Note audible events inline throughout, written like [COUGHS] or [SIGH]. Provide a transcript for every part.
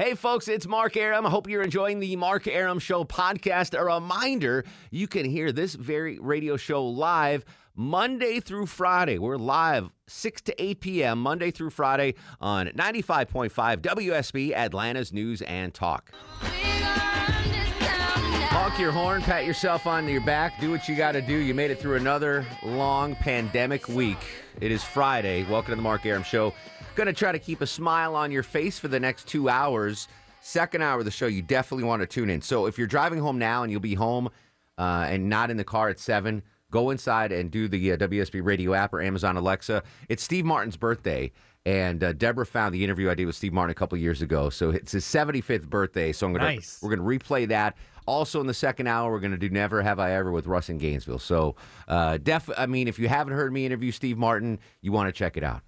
Hey, folks, it's Mark Arum. I hope you're enjoying the Mark Arum Show podcast. A reminder you can hear this very radio show live Monday through Friday. We're live 6 to 8 p.m., Monday through Friday on 95.5 WSB, Atlanta's News and Talk. Honk your horn, pat yourself on your back, do what you got to do. You made it through another long pandemic week. It is Friday. Welcome to the Mark Arum Show. Going to try to keep a smile on your face for the next two hours. Second hour of the show, you definitely want to tune in. So if you're driving home now and you'll be home uh, and not in the car at 7, go inside and do the uh, WSB radio app or Amazon Alexa. It's Steve Martin's birthday. And uh, Deborah found the interview I did with Steve Martin a couple years ago. So it's his 75th birthday. So I'm gonna Nice. we're gonna replay that. Also in the second hour, we're gonna do Never Have I Ever with Russ in Gainesville. So uh, def I mean, if you haven't heard me interview Steve Martin, you want to check it out.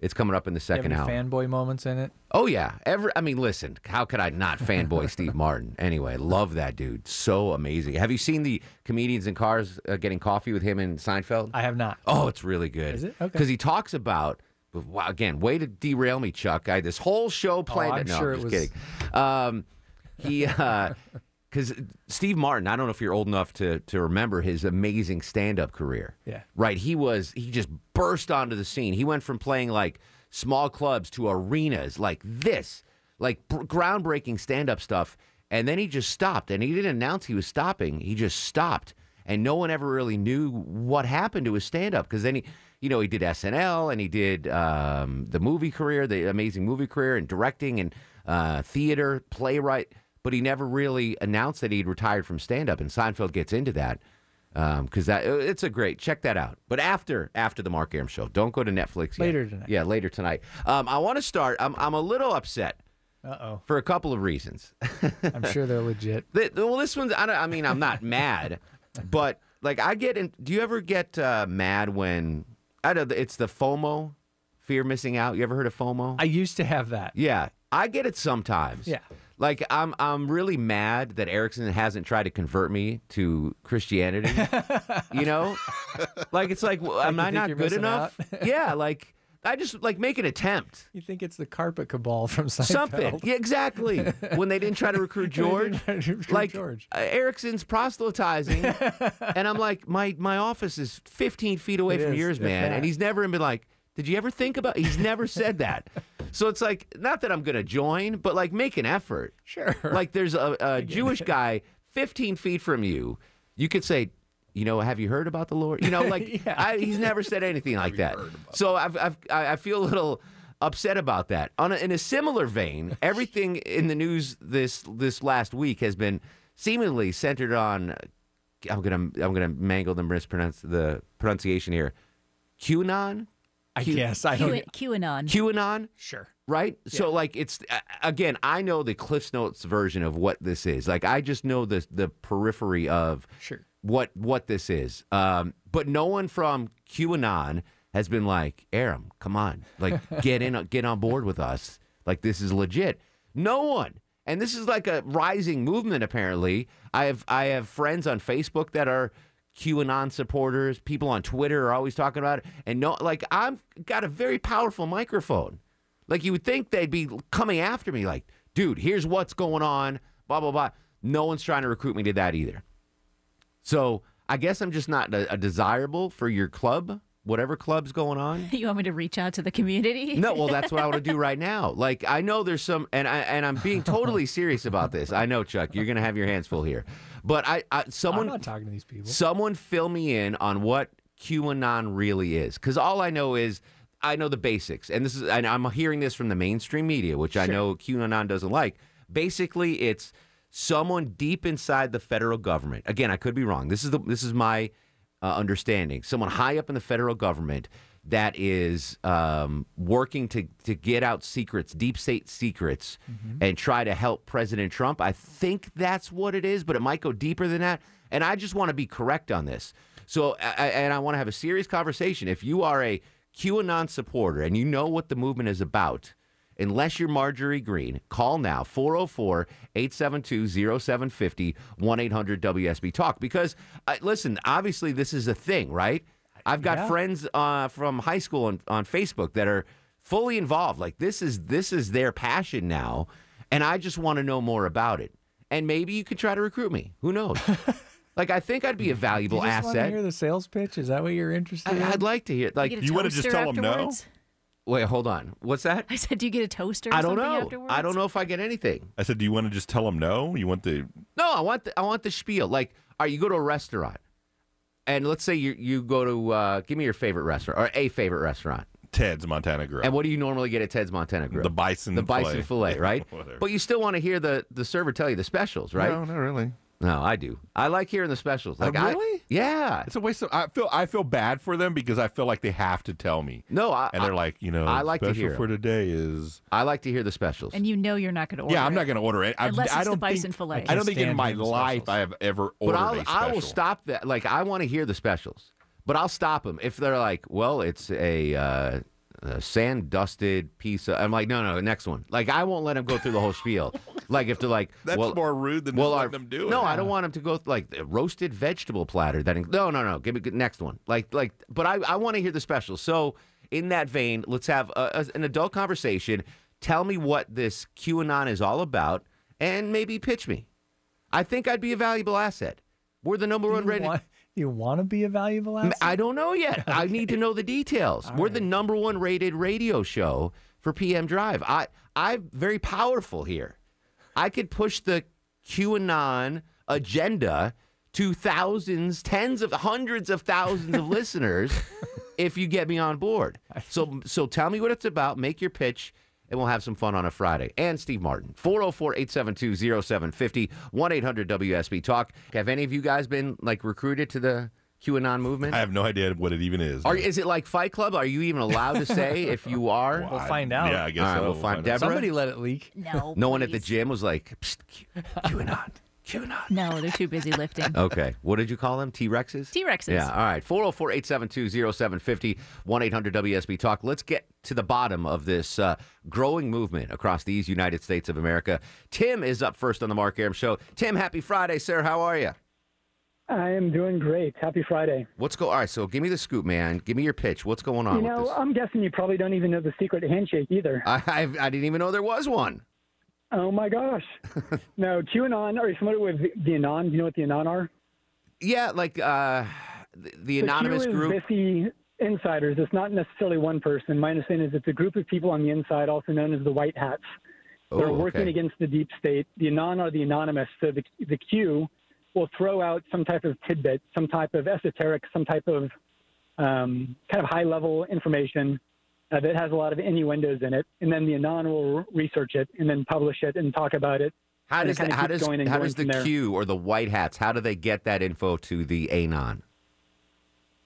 It's coming up in the second any hour. fanboy moments in it? Oh yeah, every I mean, listen, how could I not fanboy [LAUGHS] Steve Martin? Anyway, love that dude, so amazing. Have you seen the comedians in cars uh, getting coffee with him and Seinfeld? I have not. Oh, it's really good. Is it? Okay. Because he talks about. Wow, again, way to derail me, Chuck. I had this whole show planned. Oh, I'm no, sure I'm it just was- kidding. Um, he, because Steve Martin, I don't know if you're old enough to to remember his amazing stand-up career. Yeah. Right. He was. He just burst onto the scene. He went from playing like small clubs to arenas like this, like br- groundbreaking stand-up stuff, and then he just stopped. And he didn't announce he was stopping. He just stopped, and no one ever really knew what happened to his stand-up because then he. You know, he did SNL and he did um, the movie career, the amazing movie career, and directing and uh, theater, playwright. But he never really announced that he'd retired from stand up. And Seinfeld gets into that because that uh, it's a great check that out. But after after the Mark Arum show, don't go to Netflix yet. Later tonight. Yeah, later tonight. Um, I want to start. I'm I'm a little upset Uh oh. for a couple of reasons. [LAUGHS] I'm sure they're legit. The- well, this one's. I, don't, I mean, I'm not mad, but like I get. In, do you ever get uh, mad when I don't? It's the FOMO, fear missing out. You ever heard of FOMO? I used to have that. Yeah, I get it sometimes. Yeah. Like I'm I'm really mad that Erickson hasn't tried to convert me to Christianity. [LAUGHS] you know? Like it's like well, am I not good enough? [LAUGHS] yeah, like I just like make an attempt. You think it's the carpet cabal from Seinfeld? Something. Yeah, exactly. [LAUGHS] when they didn't try to recruit George. When they didn't try to recruit like George. uh, Erickson's proselytizing, and I'm like, my my office is 15 feet away It from is, yours, man, and he's never been like, did you ever think about? He's never said that. So it's like, not that I'm gonna join, but like make an effort. Sure. Like there's a, a [LAUGHS] Jewish guy 15 feet from you. You could say, you know, have you heard about the Lord? You know, like [LAUGHS] Yeah. I, he's never said anything like that. So I've, I've, I I feel a little upset about that. On a, in a similar vein, [LAUGHS] everything in the news this this last week has been seemingly centered on. I'm gonna I'm gonna mangle the mispronounce the pronunciation here. QAnon, I Q- guess I don't. Q- QAnon. QAnon Sure. right? So like it's uh, again, I know the Cliff's Notes version of what this is. Like I just know the the periphery of Sure. what what this is. Um, but no one from QAnon has been like, Arum, come on, like [LAUGHS] get in, get on board with us. Like this is legit. No one. And this is like a rising movement. Apparently, I have I have friends on Facebook that are QAnon supporters. People on Twitter are always talking about it. And no, like I've got a very powerful microphone. Like you would think they'd be coming after me, like, dude, here's what's going on, blah blah blah. No one's trying to recruit me to that either. So I guess I'm just not a, a desirable for your club, whatever club's going on. [LAUGHS] You want me to reach out to the community? No, well, that's what I want to do [LAUGHS] right now. Like I know there's some, and I and I'm being totally [LAUGHS] serious about this. I know, Chuck, you're gonna have your hands full here, but I, I I'm someone not talking to these people. Someone fill me in on what QAnon really is, because all I know is I know the basics, and this is and I'm hearing this from the mainstream media, which I know QAnon doesn't like. Basically, it's someone deep inside the federal government. Again, I could be wrong. This is the this is my uh, understanding. Someone high up in the federal government that is um, working to to get out secrets, deep state secrets, and try to help President Trump. I think that's what it is, but it might go deeper than that. And I just want to be correct on this. So, I- and I want to have a serious conversation. If you are a QAnon supporter and you know what the movement is about, unless you're Marjorie Greene, call now 404 872 0750 1 800 WSB Talk. Because, uh, listen, obviously, this is a thing, right? I've got Yeah. friends uh, from high school on, on Facebook that are fully involved. Like this is this is their passion now, and I just want to know more about it. And maybe you could try to recruit me. Who knows? [LAUGHS] like I think I'd be a valuable You valuable just want to asset. hear the sales pitch? Is that what you're interested in? I, would like to hear. Like, you you wanna just toaster them no? Afterwards? wait, hold on. What's that? I said, do you get a toaster? Or I don't something know. Afterwards? I don't know if I get anything. I said, do you want to just tell them no? You want the No, I want the, I want the spiel. Like, all right, you go to a restaurant, and let's say you you go to uh, give me your favorite restaurant or a favorite restaurant, Ted's Montana Grill? and what do you normally get at Ted's Montana Grill? the bison the bison fillet, right? [LAUGHS] But you still want to hear the the server tell you the specials, right? No, not really. No, I do. I like hearing the specials. Like, I- really? yeah. It's a waste of. I feel. I feel bad for them because I feel like they have to tell me, No, I, and they're I, like, you know, I like to special hear 'em. for today is. I like to hear the specials. And you know you're not going to order. Yeah, I'm not going to order it. I, Unless I it's the don't bison think, fillet. I don't think in my life specials. I have ever but ordered I'll, a special. I will stop that. Like, I want to hear the specials, but I'll stop them if they're like, well, it's a, uh, a sand dusted piece of. I'm like, no, no, next one. Like, I won't let them go through the whole spiel. Like, if they're like, That's well, more rude than well, just our- letting them do it. No, I don't want them to go th- like the roasted vegetable platter. That in- no, no, no. Give me the next one. Like, like. But I, I want to hear the specials. So in that vein, let's have a, a- an adult conversation. Tell me what this QAnon is all about, and maybe pitch me. I think I'd be a valuable asset. We're the number Do one rated. want, you want to be a valuable asset? I don't know yet. I [LAUGHS] need to know the details. We're the number one rated radio show for PM Drive. I I'm very powerful here. I could push the QAnon agenda to thousands, tens of hundreds of thousands of [LAUGHS] listeners if you get me on board. So so tell me what it's about, make your pitch. And we'll have some fun on a Friday. And Steve Martin, 404 872 0750 1 800 WSB Talk. Have any of you guys been like recruited to the QAnon movement? I have no idea what it even is. Are, is it like Fight Club? Are you even allowed to say [LAUGHS] if you are? We'll I- find out. Yeah, I guess All right, so. we'll find out. Deborah. Somebody let it leak. No. no one at the gym was like, Psst, Q, [LAUGHS] QAnon, QAnon. No, they're too busy lifting. Okay. What did you call them? T Rexes? T Rexes. Yeah. All right. 404 872 0750 1 800 WSB Talk. Let's get to the bottom of this uh, growing movement across these United States of America. Tim is up first on the Mark Arum Show. Tim, happy Friday, sir. How are you? I am doing great. Happy Friday. What's go? All right. So give me the scoop, man. Give me your pitch. What's going on you know? I'm guessing you probably don't even know the secret handshake either. I, I I didn't even know there was one. oh my gosh. [LAUGHS] no, QAnon. Are you familiar with the Anon? Do you know what the Anon are? Yeah, like uh, the, the The anonymous Q is group. basically insiders. It's not necessarily one person. My understanding is it's a group of people on the inside, also known as the White Hats. They're Oh, working against the deep state. The Anon are the anonymous. So the, the Q will throw out some type of tidbit, some type of esoteric, some type of um, kind of high level information uh, that has a lot of innuendos in it. And then the Anon will research it and then publish it and talk about it. How and it does the, how does how does the. Q or the White Hats? How do they get that info to the anon?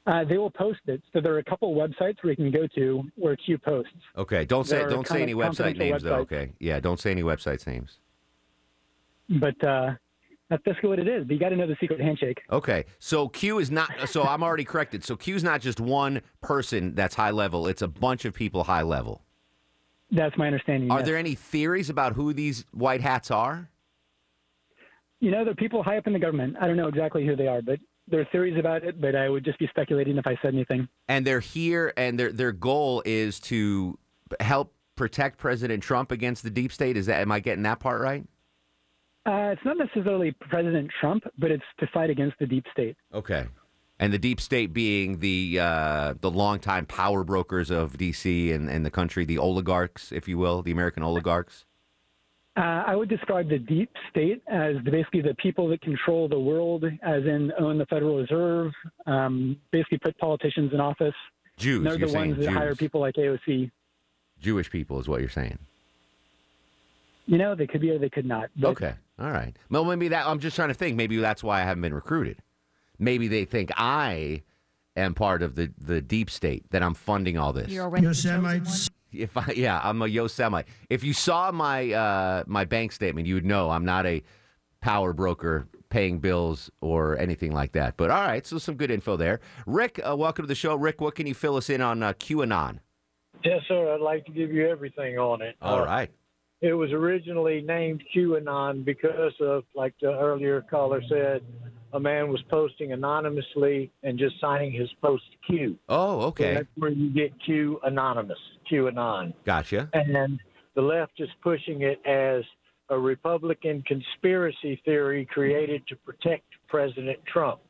Uh, they will post it. So there are a couple websites where you can go to where Q posts. Okay, don't say There don't say any website names though. Okay, yeah, don't say any website names. But uh, that's basically what it is. But you got to know the secret handshake. Okay, so Q is not. So I'm already corrected. So Q is not just one person that's high level. It's a bunch of people high level. That's my understanding. Are yes. there any theories about who these white hats are? You know, they're people high up in the government. I don't know exactly who they are, but there are theories about it. But I would just be speculating if I said anything. And they're here, and their their goal is to help protect President Trump against the deep state. Is that am I getting that part right? Uh, it's not necessarily President Trump, but it's to fight against the deep state. Okay. And the deep state being the uh, the longtime power brokers of D.C. and, and the country, the oligarchs, if you will, the American oligarchs. Uh, I would describe the deep state as the, basically the people that control the world, as in own the Federal Reserve, um, basically put politicians in office. Jews, They're you're the ones that Jews. hire people like AOC. Jewish people is what you're saying. You know, they could be or they could not. But Okay. All right. Well, maybe that. I'm just trying to think. Maybe that's why I haven't been recruited. Maybe they think I am part of the, the deep state, that I'm funding all this. You're already the if I yeah, I'm a Yosemite. If you saw my uh, my bank statement, you would know I'm not a power broker paying bills or anything like that. But all right, so some good info there. Rick, uh, welcome to the show. Rick, what can you fill us in on uh, QAnon? Yes, sir. I'd like to give you everything on it. All Uh, right. It was originally named QAnon because of, like the earlier caller said, a man was posting anonymously and just signing his post Q. Oh, So okay. that's where you get Q anonymous, QAnon. Gotcha. And the left is pushing it as a Republican conspiracy theory created to protect President Trump.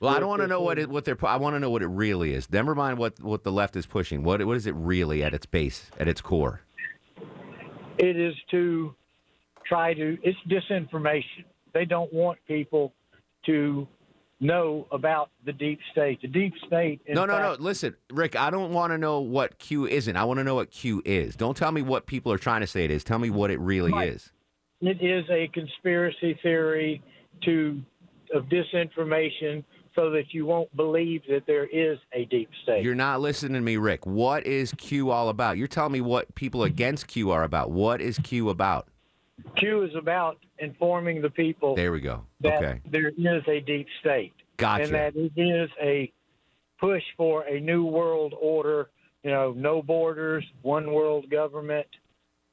Well, I don't want to know what it, what they're. I want to know what it really is. Never mind what what the left is pushing. What what is it really at its base, at its core? It is to try to it's disinformation they don't want people to know about the deep state the deep state no, no, fact, no. Listen, Rick, I don't want to know what Q isn't. I want to know what Q is. Don't tell me what people are trying to say it is. Tell me what it really Right. is. it is a conspiracy theory to of disinformation so that you won't believe that there is a deep state You're not listening to me, Rick. What is Q all about? You're telling me what people against Q are about. What is Q about? q is about informing the people There we go. that Okay. there is a deep state Gotcha. and that it is a push for a new world order, you know, no borders, one world government,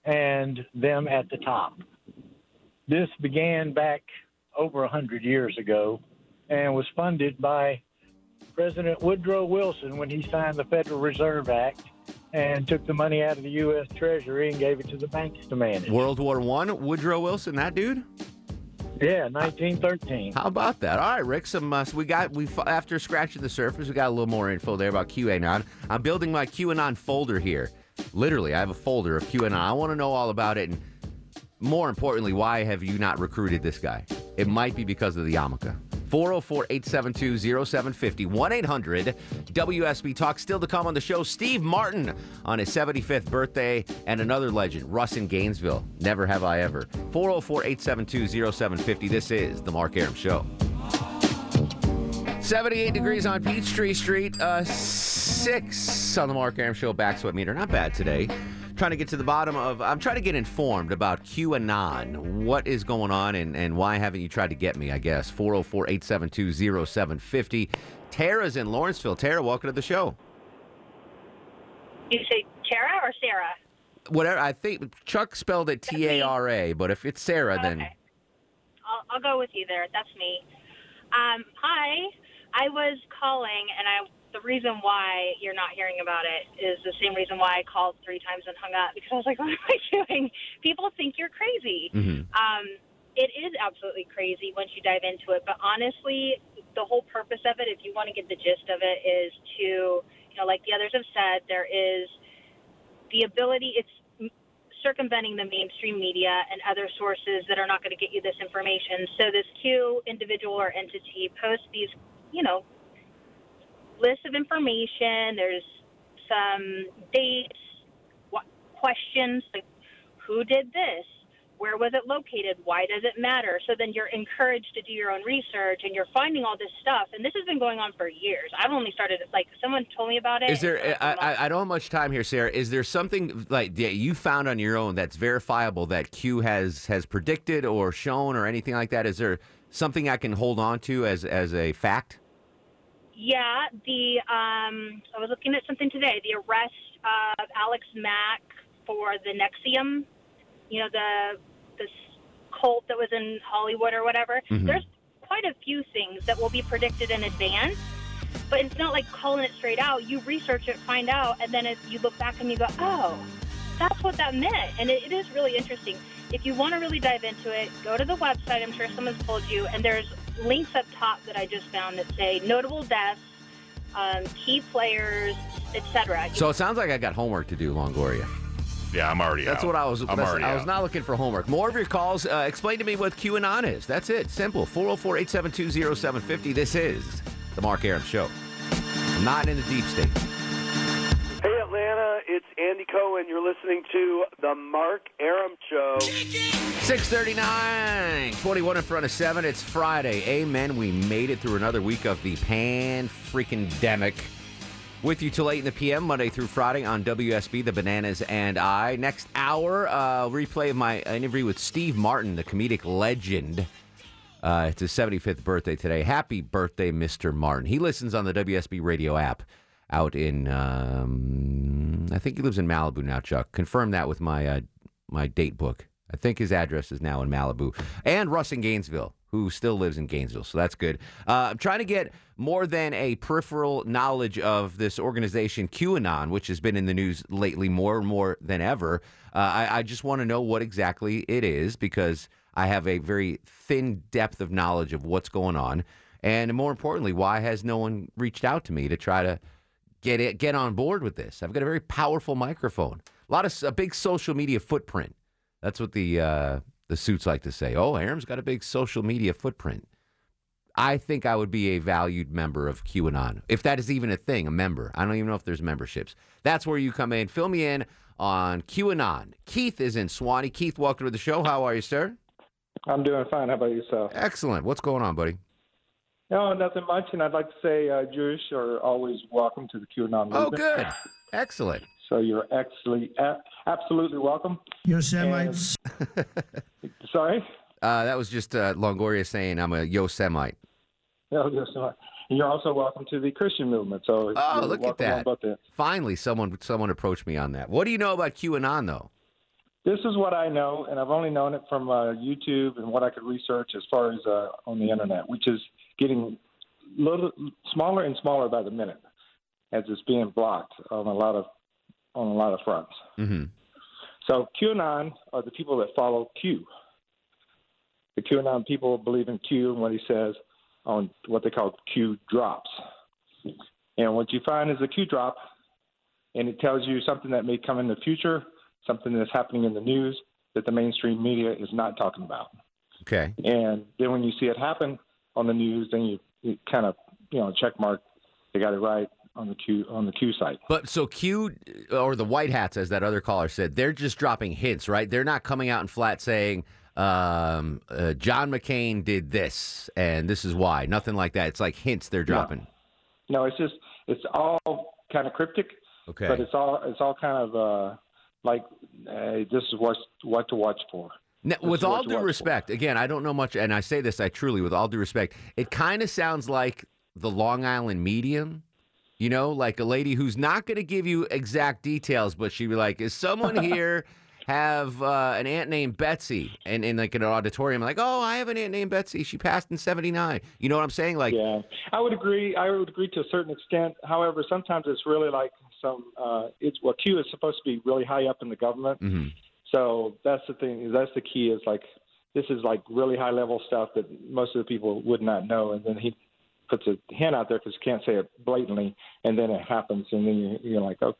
and them at the top. This began back over a hundred years ago and was funded by President Woodrow Wilson when he signed the Federal Reserve Act and took the money out of the U.S. Treasury and gave it to the banks to manage. World War One, Woodrow Wilson, that dude. Yeah, 1913. How about that? All right, Rick. Some uh, so we got we after scratching the surface, we got a little more info there about QAnon. I'm building my QAnon folder here. Literally, I have a folder of QAnon. I want to know all about it, and more importantly, why have you not recruited this guy? It might be because of the yarmulke. 404 872 0750 1 800 WSB Talk. Still to come on the show, Steve Martin on his 75th birthday and another legend, Russ in Gainesville. Never have I ever. 404 872 0750. This is The Mark Arum Show. 78 degrees on Peachtree Street, uh, 6 on the Mark Arum Show back sweat meter. Not bad today. Trying to get to the bottom of, I'm trying to get informed about QAnon. What is going on and, and why haven't you tried to get me, I guess? 404 872 0750. Tara's in Lawrenceville. Tara, welcome to the show. You say Tara or Sarah? Whatever, I think Chuck spelled it T A R A, but if it's Sarah, then. Okay. I'll, I'll go with you there. That's me. Um, hi. I was calling, and I the reason why you're not hearing about it is the same reason why I called three times and hung up because I was like, [LAUGHS] what am I doing? People think you're crazy. Mhm. Um, it is absolutely crazy once you dive into it, but honestly, the whole purpose of it, if you want to get the gist of it, is to, you know, like the others have said, there is the ability, it's circumventing the mainstream media and other sources that are not going to get you this information. So this Q individual or entity posts these, you know, lists of information. There's some dates, what, questions like who did this, where was it located, why does it matter? So then you're encouraged to do your own research and you're finding all this stuff. And this has been going on for years. I've only started it like someone told me about it. Is there? I, I, I don't have much time here, Sarah. Is there something like that you found on your own that's verifiable that Q has has predicted or shown or anything like that? Is there something I can hold on to as as a fact? Yeah, the um, I was looking at something today. The arrest of Alex Mack for the NXIVM, you know, the this cult that was in Hollywood or whatever. Mhm. There's quite a few things that will be predicted in advance, but it's not like calling it straight out. You research it, find out, and then it, you look back and you go, oh, that's what that meant. And it, it is really interesting. If you want to really dive into it, go to the website. I'm sure someone's told you, and there's links up top that I just found that say notable deaths, um, key players, etc. So it sounds like I got homework to do, Longoria. Yeah, I'm already That's out. what I was. I'm already I was out. not looking for homework. More of your calls. Uh, explain to me what QAnon is. That's it. Simple. 404 872 0750. This is The Mark Arum Show. I'm not in the deep state. Hey Atlanta, it's Andy Cohen. You're listening to The Mark Arum Show. 639, 21 in front of 7. It's Friday. Amen. We made it through another week of the pan freaking demic. With you till 8 in the p.m., Monday through Friday on WSB, The Bananas and I. Next hour, uh, replay of my interview with Steve Martin, the comedic legend. Uh, it's his 75th birthday today. Happy birthday, Mr. Martin. He listens on the WSB radio app out in, um, I think he lives in Malibu now, Chuck. Confirm that with my, uh, my date book. I think his address is now in Malibu. And Russ in Gainesville, who still lives in Gainesville. So that's good. Uh, I'm trying to get more than a peripheral knowledge of this organization, QAnon, which has been in the news lately more and more than ever. Uh, I, I just want to know what exactly it is because I have a very thin depth of knowledge of what's going on. And more importantly, why has no one reached out to me to try to get it, get on board with this? I've got a very powerful microphone, a lot of a big social media footprint. That's what the uh, the suits like to say. Oh, Arum's got a big social media footprint. I think I would be a valued member of QAnon, if that is even a thing, a member. I don't even know if there's memberships. That's where you come in. Fill me in on QAnon. Keith is in Suwanee. Keith, welcome to the show. How are you, sir? I'm doing fine. How about yourself? Excellent. What's going on, buddy? No, nothing much. And I'd like to say uh, Jewish are always welcome to the QAnon movement. Oh, good. Excellent. So you're actually a- absolutely welcome. Yosemites. Sorry? Uh, that was just uh, Longoria saying I'm a Yosemite. No, yes, no. And you're also welcome to the Christian movement. So Oh, look at welcome on that. Finally, someone someone approached me on that. What do you know about QAnon, though? This is what I know, and I've only known it from uh, YouTube and what I could research as far as uh, on the internet, which is getting little smaller and smaller by the minute as it's being blocked on a lot of on a lot of fronts. Mm-hmm. So QAnon are the people that follow Q. The QAnon people believe in Q and what he says on what they call Q drops. And what you find is a Q drop, and it tells you something that may come in the future, something that's happening in the news that the mainstream media is not talking about. Okay. And then when you see it happen on the news, then you, you kind of you know check mark they got it right on the Q on the Q site. But so Q or the White Hats, as that other caller said, they're just dropping hints, right? They're not coming out in flat saying um, uh, John McCain did this and this is why. Nothing like that. It's like hints they're dropping. No, it's just it's all kind of cryptic, Okay. but it's all it's all kind of uh, like uh, this is what what to watch for. Now, with all due watch for. respect, again, I don't know much, and I say this, I truly, with all due respect, it kind of sounds like the Long Island medium. You know, like a lady who's not going to give you exact details, but she'd be like, "Is someone [LAUGHS] here have uh, an aunt named Betsy?" And in like an auditorium, like, "Oh, I have an aunt named Betsy. She passed in '79." You know what I'm saying? Like, yeah, I would agree. I would agree to a certain extent. However, sometimes it's really like some. Uh, it's what Q is supposed to be really high up in the government. mhm. So that's the thing. That's the key. Is like this is like really high level stuff that most of the people would not know, and then he puts a hint out there because you can't say it blatantly, and then it happens, and then you, you're like, oh,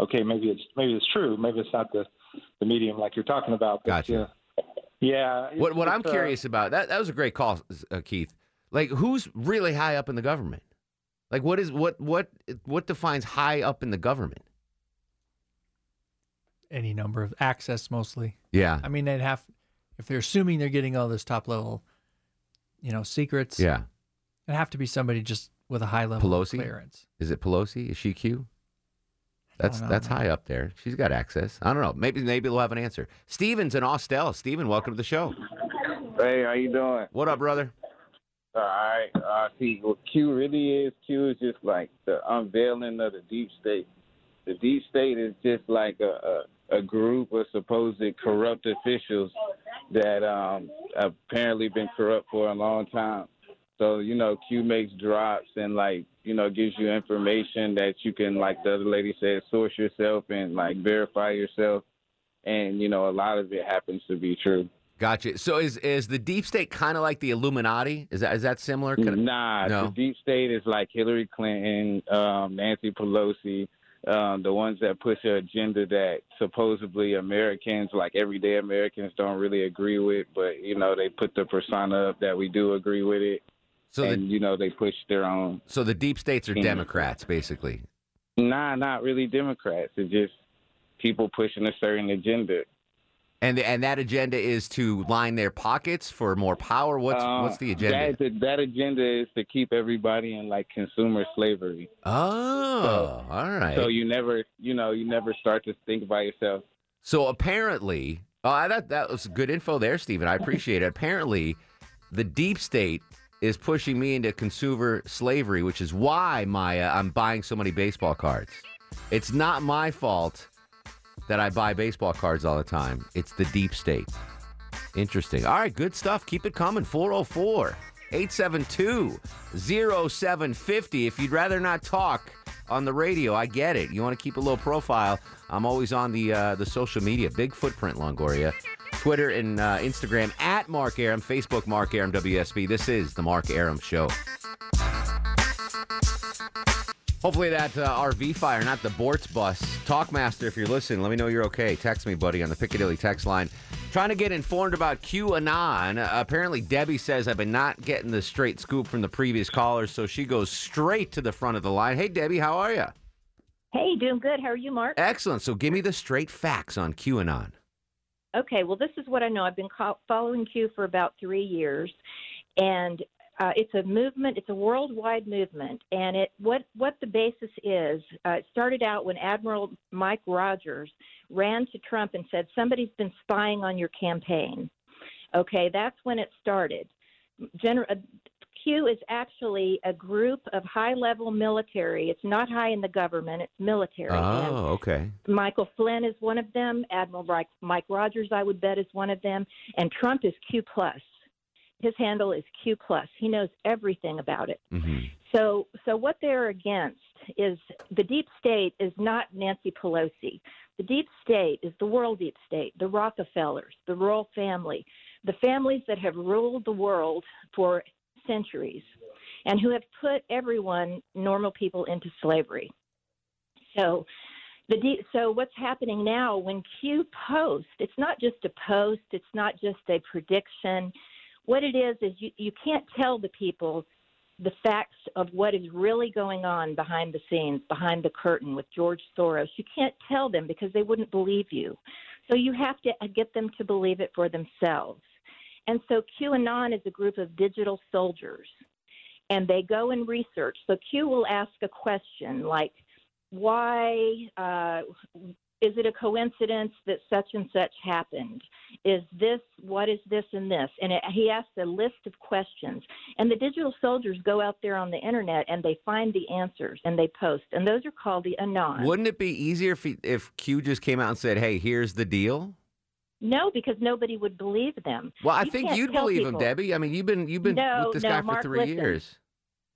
okay, maybe it's maybe it's true. Maybe it's not the the medium like you're talking about. But, Gotcha. uh, yeah. what what I'm uh, curious about that that was a great call, uh, Keith. Like, who's really high up in the government? Like, what is what what what defines high up in the government? Any number of access mostly. Yeah. I mean, they'd have, if they're assuming they're getting all this top level, you know, secrets. Yeah. It'd have to be somebody just with a high level Pelosi? clearance. Is it Pelosi? Is she Q? That's know, that's man. high up there. She's got access. I don't know. Maybe maybe they'll have an answer. Steven's in Austell. Steven, welcome to the show. Hey, how you doing? What up, brother? All right. Uh, see, what Q really is, Q is just like the unveiling of the deep state. The deep state is just like a, a, a group of supposed corrupt officials that um, apparently been corrupt for a long time. So, you know, Q makes drops and like, you know, gives you information that you can, like the other lady said, source yourself and like verify yourself. And, you know, a lot of it happens to be true. Gotcha. So is is the deep state kind of like the Illuminati? Is that is that similar? Could- Nah, No. the deep state is like Hillary Clinton, um, Nancy Pelosi, um, the ones that push an agenda that supposedly Americans, like everyday Americans, don't really agree with. But you know, they put the persona up that we do agree with it, So the- you know, they push their own. So the deep states are. Democrats, basically. Nah, not really Democrats. It's just people pushing a certain agenda. And and that agenda is to line their pockets for more power. What's Uh, what's the agenda? That, that agenda is to keep everybody in like consumer slavery. oh, all right. So you never, you know, you never start to think by yourself. So apparently, oh, that that was good info there, Stephen. I appreciate it. Apparently, the deep state is pushing me into consumer slavery, which is why Maya I'm buying so many baseball cards. It's not my fault that I buy baseball cards all the time. It's the deep state. Interesting. All right, good stuff. Keep it coming. 404 872 0750. If you'd rather not talk on the radio, I get it. You want to keep a low profile. I'm always on the uh, the social media. Big footprint, Longoria. Twitter and uh, Instagram at Mark Arum, Facebook Mark Arum WSB. This is the Mark Arum Show. Hopefully that uh, RV fire, not the Boortz bus. Talkmaster, if you're listening, let me know you're okay. Text me, buddy, on the Piccadilly text line. Trying to get informed about QAnon. Uh, apparently, Debbie says I've been not getting the straight scoop from the previous callers, so she goes straight to the front of the line. Hey, Debbie, how are you? Hey, doing good. How are you, Mark? Excellent. So give me the straight facts on QAnon. Okay, well, this is what I know. I've been co- following Q for about three years, and uh, it's a movement. It's a worldwide movement, and it what what the basis is. Uh, it started out when Admiral Mike Rogers ran to Trump and said somebody's been spying on your campaign. Okay, that's when it started. Gen- uh, Q is actually a group of high-level military. It's not high in the government; it's military. and Oh, okay. Michael Flynn is one of them. Admiral Mike, Mike Rogers, I would bet, is one of them. And Trump is Q plus. His handle is Q plus. He knows everything about it. Mm-hmm. So, so what they're against is the deep state is not Nancy Pelosi. The deep state is the world deep state, the Rockefellers, the royal family, the families that have ruled the world for centuries, and who have put everyone, normal people, into slavery. So, the de- so what's happening now when Q posts? It's not just a post. It's not just a prediction. What it is is you, you can't tell the people the facts of what is really going on behind the scenes, behind the curtain with George Soros. You can't tell them because they wouldn't believe you. So you have to uh, get them to believe it for themselves. And so QAnon is a group of digital soldiers, and they go and research. So Q will ask a question like, why uh, is it a coincidence that such and such happened? Is this what is this and this? And it, he asks a list of questions, and the digital soldiers go out there on the internet and they find the answers and they post, and those are called the anon. Wouldn't it be easier if he, if Q just came out and said, "Hey, here's the deal"? No, because nobody would believe them. Well, I You think you'd believe him. Debbie. I mean, you've been you've been No, with this no, guy for Mark, three listen. years.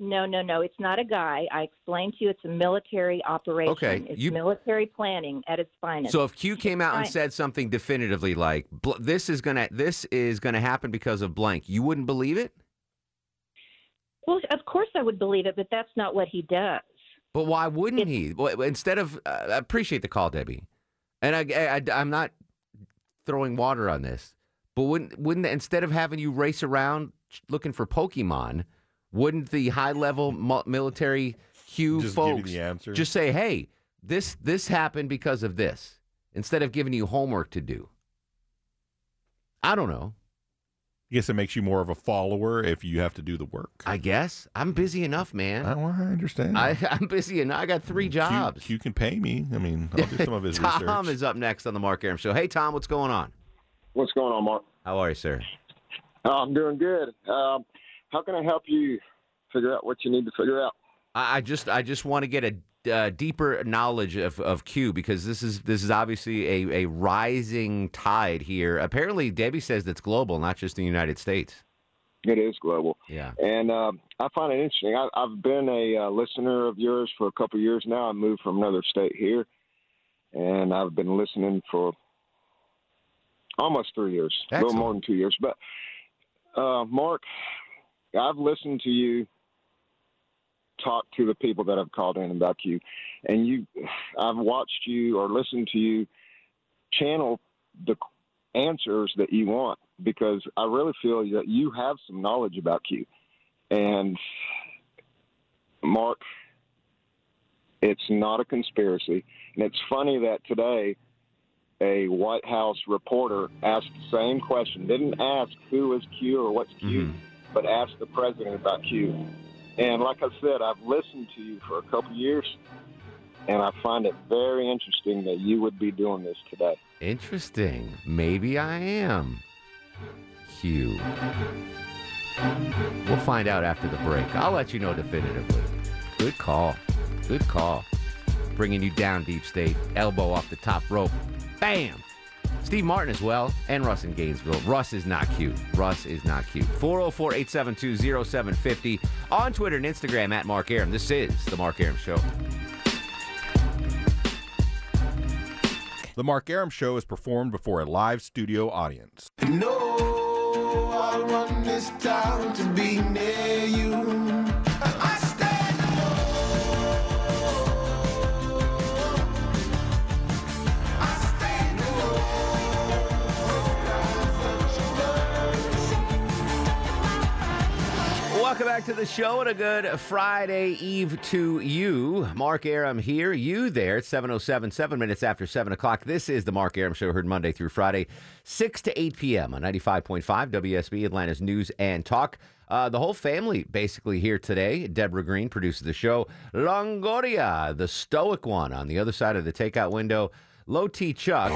No, no, no. It's not a guy. I explained to you it's a military operation. Okay, It's you- military planning at its finest. So if Q came out and said something definitively like this is gonna this is gonna happen because of blank, you wouldn't believe it. Well, of course I would believe it, but that's not what he does. But why wouldn't he? Well, Instead of, uh, I appreciate the call, Debbie, and I, I, I, am not throwing water on this, but wouldn't, wouldn't instead of having you race around looking for Pokemon, wouldn't the high level military Q Just give folks the answer? just say, "Hey, this this happened because of this," instead of giving you homework to do? I don't know. I guess it makes you more of a follower if you have to do the work. I guess I'm busy enough, man. I, well, I understand. I, [LAUGHS] I'm busy enough. I got three jobs. You can pay me. I mean, I'll do some of his [LAUGHS] Tom research. is up next on the Mark Arum Show. Hey, Tom, what's going on? What's going on, Mark? How are you, sir? Uh, I'm doing good. Um, how can I help you figure out what you need to figure out? I, just I just want to get a uh, deeper knowledge of, of Q because this is this is obviously a, a rising tide here. Apparently, Debbie says that's global, not just the United States. It is global. Yeah. And uh, I find it interesting. I, I've been a uh, listener of yours for a couple of years now. I moved from another state here, and I've been listening for almost three years, a little more than two years. But uh, Mark, I've listened to you talk to the people that have called in about you, and you, I've watched you or listened to you channel the answers that you want because I really feel that you have some knowledge about Q. And Mark, it's not a conspiracy. And it's funny that today a White House reporter asked the same question. Didn't ask who is Q or what's Q, mm-hmm. But ask the president about Q. And like I said, I've listened to you for a couple years, and I find it very interesting that you would be doing this today. Interesting. Maybe I am. Q. We'll find out after the break. I'll let you know definitively. Good call. Good call. Bringing you down, Deep State. Elbow off the top rope. Bam! Steve Martin as well, and Russ in Gainesville. Russ is not cute. Russ is not cute. 404 872 0750 on Twitter and Instagram at Mark Arum. This is The Mark Arum Show. The Mark Arum Show is performed before a live studio audience. No, Welcome back to the show and a good Friday Eve to you. Mark Arum here, you there. It's 707, seven minutes after 7 o'clock. This is the Mark Arum Show, heard Monday through Friday, 6 to 8 p.m. on 95.5 WSB, Atlanta's News and Talk. Uh, the whole family basically here today. Deborah Green produces the show. Longoria, the stoic one on the other side of the takeout window. Low T Chuck.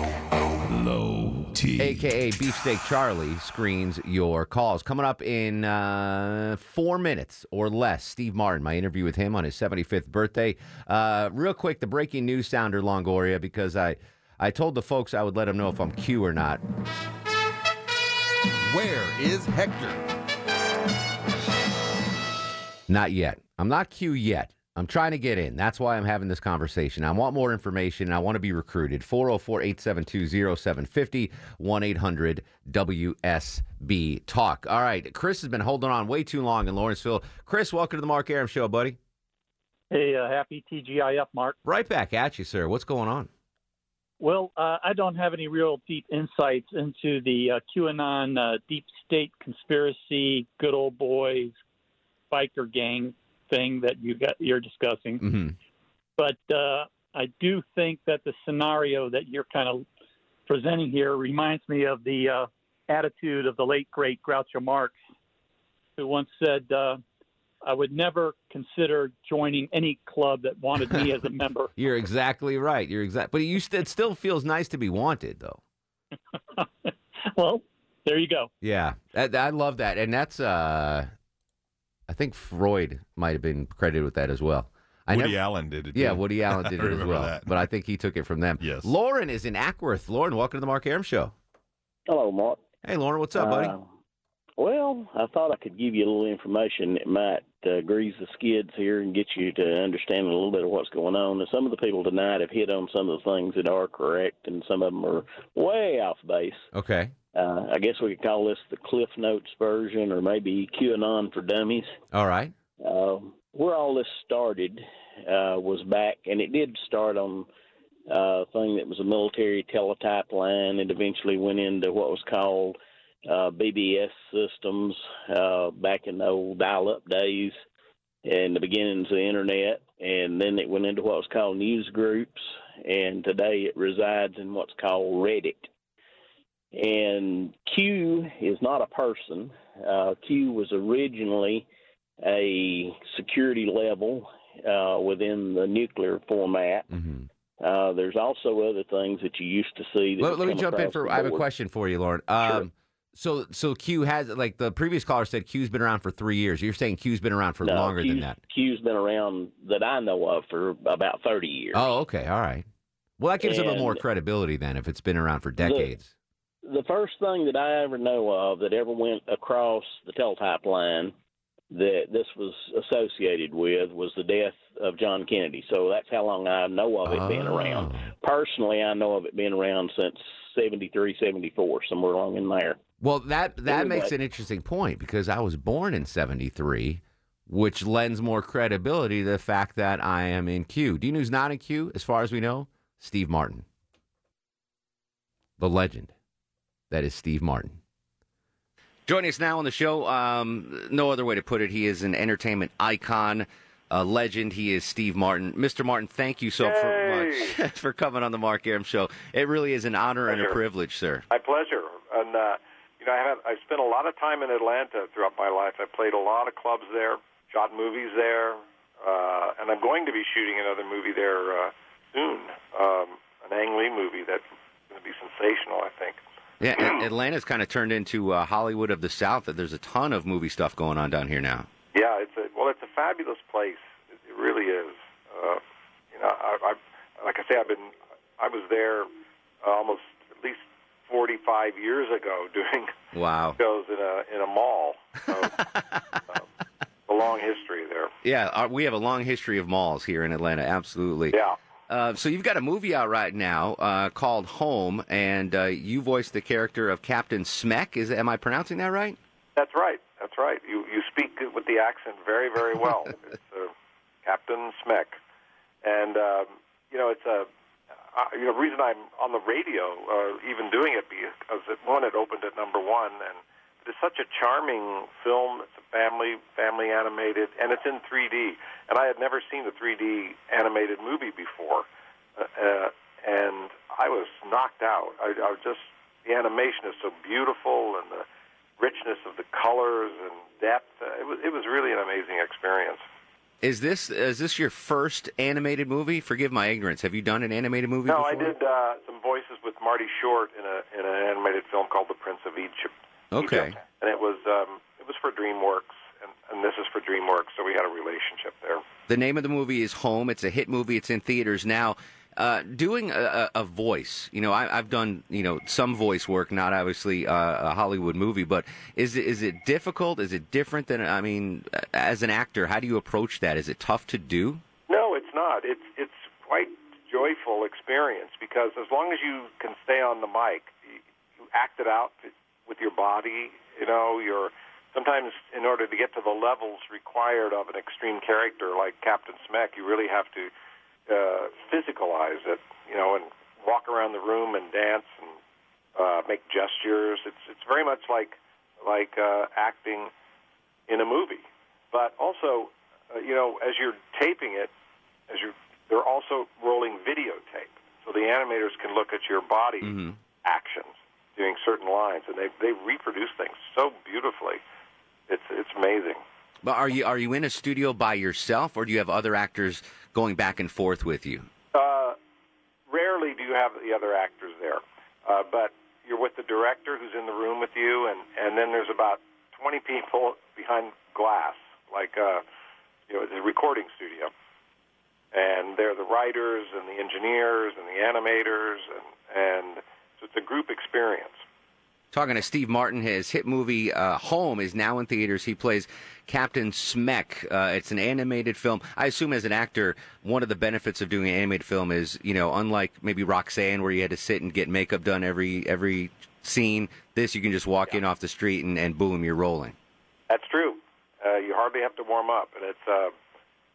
Low T. AKA Beefsteak Charlie screens your calls. Coming up in uh, four minutes or less, Steve Martin, my interview with him on his 75th birthday. Uh, real quick, the breaking news sounder, Longoria, because I, I told the folks I would let them know if I'm Q or not. Where is Hector? Not yet. I'm not Q yet. I'm trying to get in. That's why I'm having this conversation. I want more information. I want to be recruited. 404 872 0750 1 800 WSB Talk. All right. Chris has been holding on way too long in Lawrenceville. Chris, welcome to the Mark Arum Show, buddy. Hey, uh, happy TGIF, Mark. Right back at you, sir. What's going on? Well, uh, I don't have any real deep insights into the uh, QAnon uh, deep state conspiracy, good old boys, biker gang thing that you got you're discussing. Mm-hmm. But uh, I do think that the scenario that you're kind of presenting here reminds me of the uh, attitude of the late great Groucho Marx, who once said, uh, "I would never consider joining any club that wanted me as a [LAUGHS] member." You're exactly right. You're exact. But you st- it still feels nice to be wanted, though. [LAUGHS] well, there you go. Yeah, I, I love that, and that's uh, I think Freud might have been credited with that as well. I Woody never- Allen did it. Yeah, too. Woody Allen did [LAUGHS] it as well. that. But I think he took it from them. Yes. Lauren is in Acworth. Lauren, welcome to the Mark Arum Show. Hello, Mark. Hey, Lauren, what's up, buddy? Uh, well, I thought I could give you a little information that might uh, grease the skids here and get you to understand a little bit of what's going on. And some of the people tonight have hit on some of the things that are correct, and some of them are way off base. Okay. Uh, I guess we could call this the Cliff Notes version, or maybe QAnon for dummies. All right. Uh, where all this started uh, was back, and it did start on uh, a thing that was a military teletype line. It eventually went into what was called uh, BBS systems uh, back in the old dial-up days and the beginnings of the internet. And then it went into what was called news groups, and today it resides in what's called Reddit. And Q is not a person. Uh, Q was originally a security level uh, within the nuclear format. Uh, there's also other things that you used to see. That Let, let me jump in for. I have a question for you, Lauren. Um, So, so Q has like the previous caller said. Q's been around for three years. You're saying Q's been around for No, longer Q's, than that. Q's been around that I know of for about 30 years. Oh, okay, all right. Well, that gives it a little more credibility then if it's been around for decades. the first thing that I ever know of that ever went across the teletype line that this was associated with was the death of John Kennedy. So that's how long I know of it being around. Oh. Personally, I know of it being around since 73, 74, somewhere along in there. Well, that that makes an interesting point because I was born in '73, which lends more credibility to the fact that I am in Q. Do you know who's not in Q, as far as we know? Steve Martin, the legend. That is Steve Martin. Joining us now on the show, um, no other way to put it, he is an entertainment icon. a legend. He is Steve Martin. Mr. Martin, thank you so for much [LAUGHS] for coming on the Mark Arum Show. It really is an honor and a privilege, sir. My pleasure. And uh, you know, I have I spent a lot of time in Atlanta throughout my life. I played a lot of clubs there, shot movies there, uh, and I'm going to be shooting another movie there uh, soon. Um, an Ang Lee movie that's going to be sensational, I think. Yeah, [CLEARS THROAT] Atlanta's kind of turned into uh, Hollywood of the South. That there's a ton of movie stuff going on down here now. Yeah, it's a well, it's a fabulous place. It, it really is. Uh, you know, I, I like I say, I've been I was there uh, almost 45 years ago [LAUGHS] doing Wow. shows in a in a mall. So, [LAUGHS] um, a long history there. Yeah, uh, we have a long history of malls here in Atlanta. Absolutely. Yeah. Uh, so you've got a movie out right now uh, called Home, and uh, you voiced the character of Captain Smek. Is am I pronouncing that right? That's right. That's right. You you speak with the accent very very well. [LAUGHS] it's uh, Captain Smek, and um, you know it's a uh, you know reason I'm on the radio uh, even doing it because it, one it opened at number one and it's such a charming film. It's a family family animated and it's in 3D. And I had never seen a 3D animated movie before, uh, uh, and I was knocked out. I, I was just the animation is so beautiful and the richness of the colors and depth. Uh, it was it was really an amazing experience. Is this is this your first animated movie? Forgive my ignorance. Have you done an animated movie No, before? I did uh, some voices with Marty Short in a in an animated film called The Prince of Egypt. Okay. Egypt. and it was um, it was for DreamWorks, and, and this is for DreamWorks, so we had a relationship there. The name of the movie is Home. It's a hit movie. It's in theaters now. Uh, doing a, a voice, you know, I, I've done you know some voice work, not obviously uh, a Hollywood movie, but is it is it difficult? Is it different than I mean, as an actor, how do you approach that? Is it tough to do? No, it's not. It's it's quite joyful experience because as long as you can stay on the mic, you, you act it out with your body. You know, you're sometimes in order to get to the levels required of an extreme character like Captain Smek, you really have to uh, physicalize it. You know, and walk around the room and dance and uh, make gestures. It's it's very much like like uh, acting in a movie, but also, uh, you know, as you're taping it, as you they're also rolling videotape, so the animators can look at your body actions doing certain lines, and they they reproduce things so beautifully. It's it's amazing. But are you are you in a studio by yourself, or do you have other actors going back and forth with you? Rarely do you have the other actors there, uh, but you're with the director who's in the room with you, and and then there's about 20 people behind glass, like uh, you know, a recording studio, and they're the writers and the engineers and the animators, and and so it's a group experience. Talking to Steve Martin, his hit movie uh, Home is now in theaters. He plays Captain Smek. Uh, it's an animated film. I assume as an actor, one of the benefits of doing an animated film is, you know, unlike maybe Roxanne, where you had to sit and get makeup done every every scene. This you can just walk in off the street and, and boom, you're rolling. That's true. Uh, you hardly have to warm up, and it's. Uh,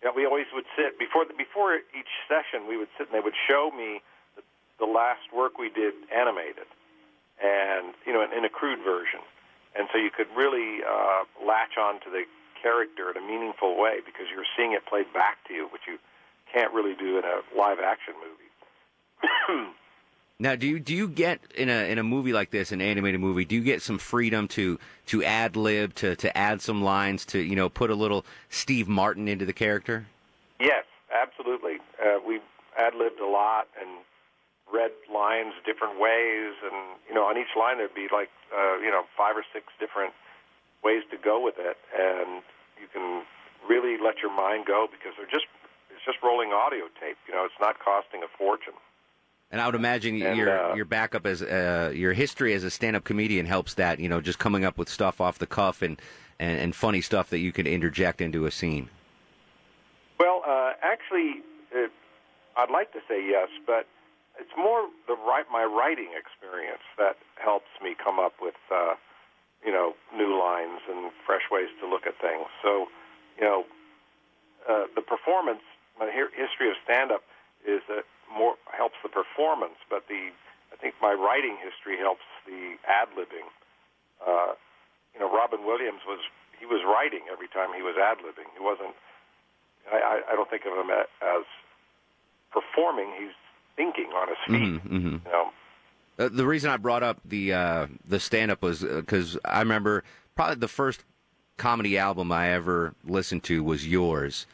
you know, we always would sit before the, before each session. We would sit and they would show me the, the last work we did animated, and you know, in, in a crude version, and so you could really uh, latch on to the character in a meaningful way because you're seeing it played back to you, which you can't really do in a live action movie. [COUGHS] Now, do you do you get in a in a movie like this, an animated movie, do you get some freedom to to ad lib, to to add some lines, to you know put a little Steve Martin into the character? Yes, absolutely. Uh, we ad libbed a lot and read lines different ways, and you know, on each line there'd be like uh, you know five or six different ways to go with it, and you can really let your mind go because they're just it's just rolling audio tape. You know, it's not costing a fortune. And I would imagine And, your uh, your backup as uh, your history as a stand up comedian helps that. You know, just coming up with stuff off the cuff and, and and funny stuff that you can interject into a scene. Well, uh, actually, it, I'd like to say yes, but it's more the right my writing experience that helps me come up with uh, you know new lines and fresh ways to look at things. So, you know, uh, the performance. My history of stand-up is that more helps the performance, but the I think my writing history helps the ad libbing. Uh, you know, Robin Williams was he was writing every time he was ad libbing. He wasn't I, I don't think of him as performing. He's thinking on his feet. Mhm, mhm. You know, Uh, the reason I brought up the uh, the stand up was because I remember probably the first comedy album I ever listened to was yours,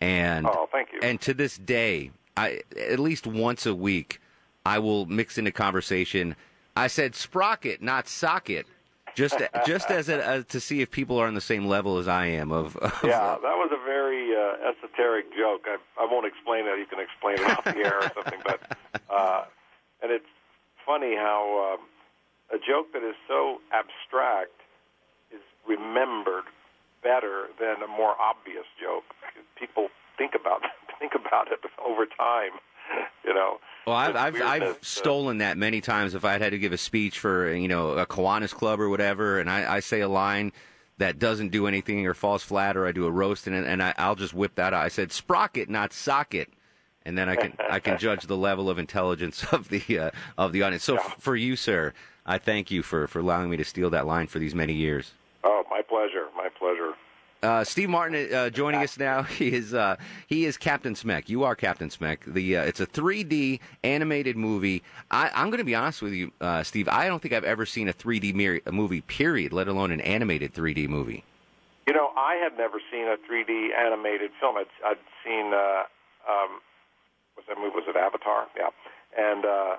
and Oh, thank you. And to this day, I at least once a week I will mix into conversation. I said sprocket, not socket, just just as a, uh, to see if people are on the same level as I am. Of, of yeah, that was a very uh, esoteric joke. I, I won't explain it. You can explain it off the air or something. But uh, and it's funny how um, a joke that is so abstract is remembered better than a more obvious joke. People think about [LAUGHS] think about it over time. [LAUGHS] You know. Well, I've I've, I've uh, stolen that many times. If I'd had to give a speech for you know a Kiwanis Club or whatever, and I, I say a line that doesn't do anything or falls flat, or I do a roast and and I, I'll just whip that out. I said sprocket, not socket, and then I can I can [LAUGHS] judge the level of intelligence [LAUGHS] of the uh, of the audience. So f- for you, sir, I thank you for for allowing me to steal that line for these many years. Oh, my pleasure. My pleasure. Uh, Steve Martin uh, joining us now. [LAUGHS] He is uh, he is Captain Smek. You are Captain Smek. The uh, it's a 3D animated movie. I, I'm going to be honest with you, uh, Steve. I don't think I've ever seen a 3D mir- a movie. Period. Let alone an animated 3D movie. You know, I have never seen a 3D animated film. I'd, I'd seen, uh, um, what's that movie? Was it Avatar? Yeah. And, uh,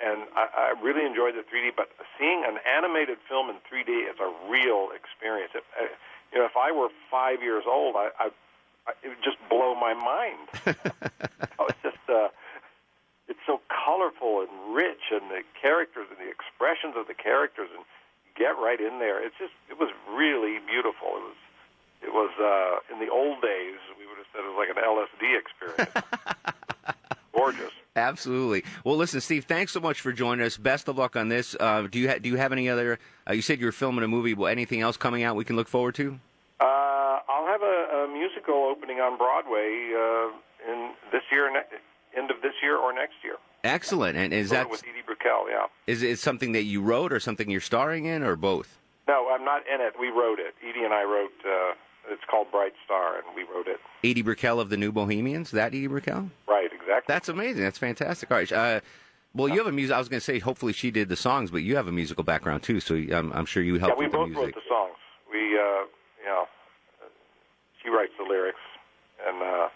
and I, I really enjoyed the 3D, but seeing an animated film in 3D is a real experience. It, uh, you know, if I were five years old, I, I, I it would just blow my mind. [LAUGHS] oh, it's just, uh, it's so colorful and rich, and the characters and the expressions of the characters, and get right in there. It's just, it was really beautiful. It was, it was uh, in the old days. We would have said it was like an LSD experience. [LAUGHS] Gorgeous. Absolutely. Well, listen, Steve. Thanks so much for joining us. Best of luck on this. Uh, do you ha- do you have any other? Uh, you said you were filming a movie. Well, anything else coming out we can look forward to? Uh, I'll have a, a musical opening on Broadway uh, in this year, ne- end of this year or next year. Excellent. And is that with Edie Brickell? Yeah. is it something that you wrote or something you're starring in or both? No, I'm not in it. We wrote it. Edie and I wrote. Uh, it's called Bright Star, and we wrote it. Edie Brickell of the New Bohemians. That Edie Brickell. Right. Exactly. That's amazing. That's fantastic. All right. Uh, well, you have a music. I was going to say, hopefully, she did the songs, but you have a musical background too, so I'm, I'm sure you helped yeah, we with the both music. wrote the songs. We, uh, you know, uh, she writes the lyrics, and uh,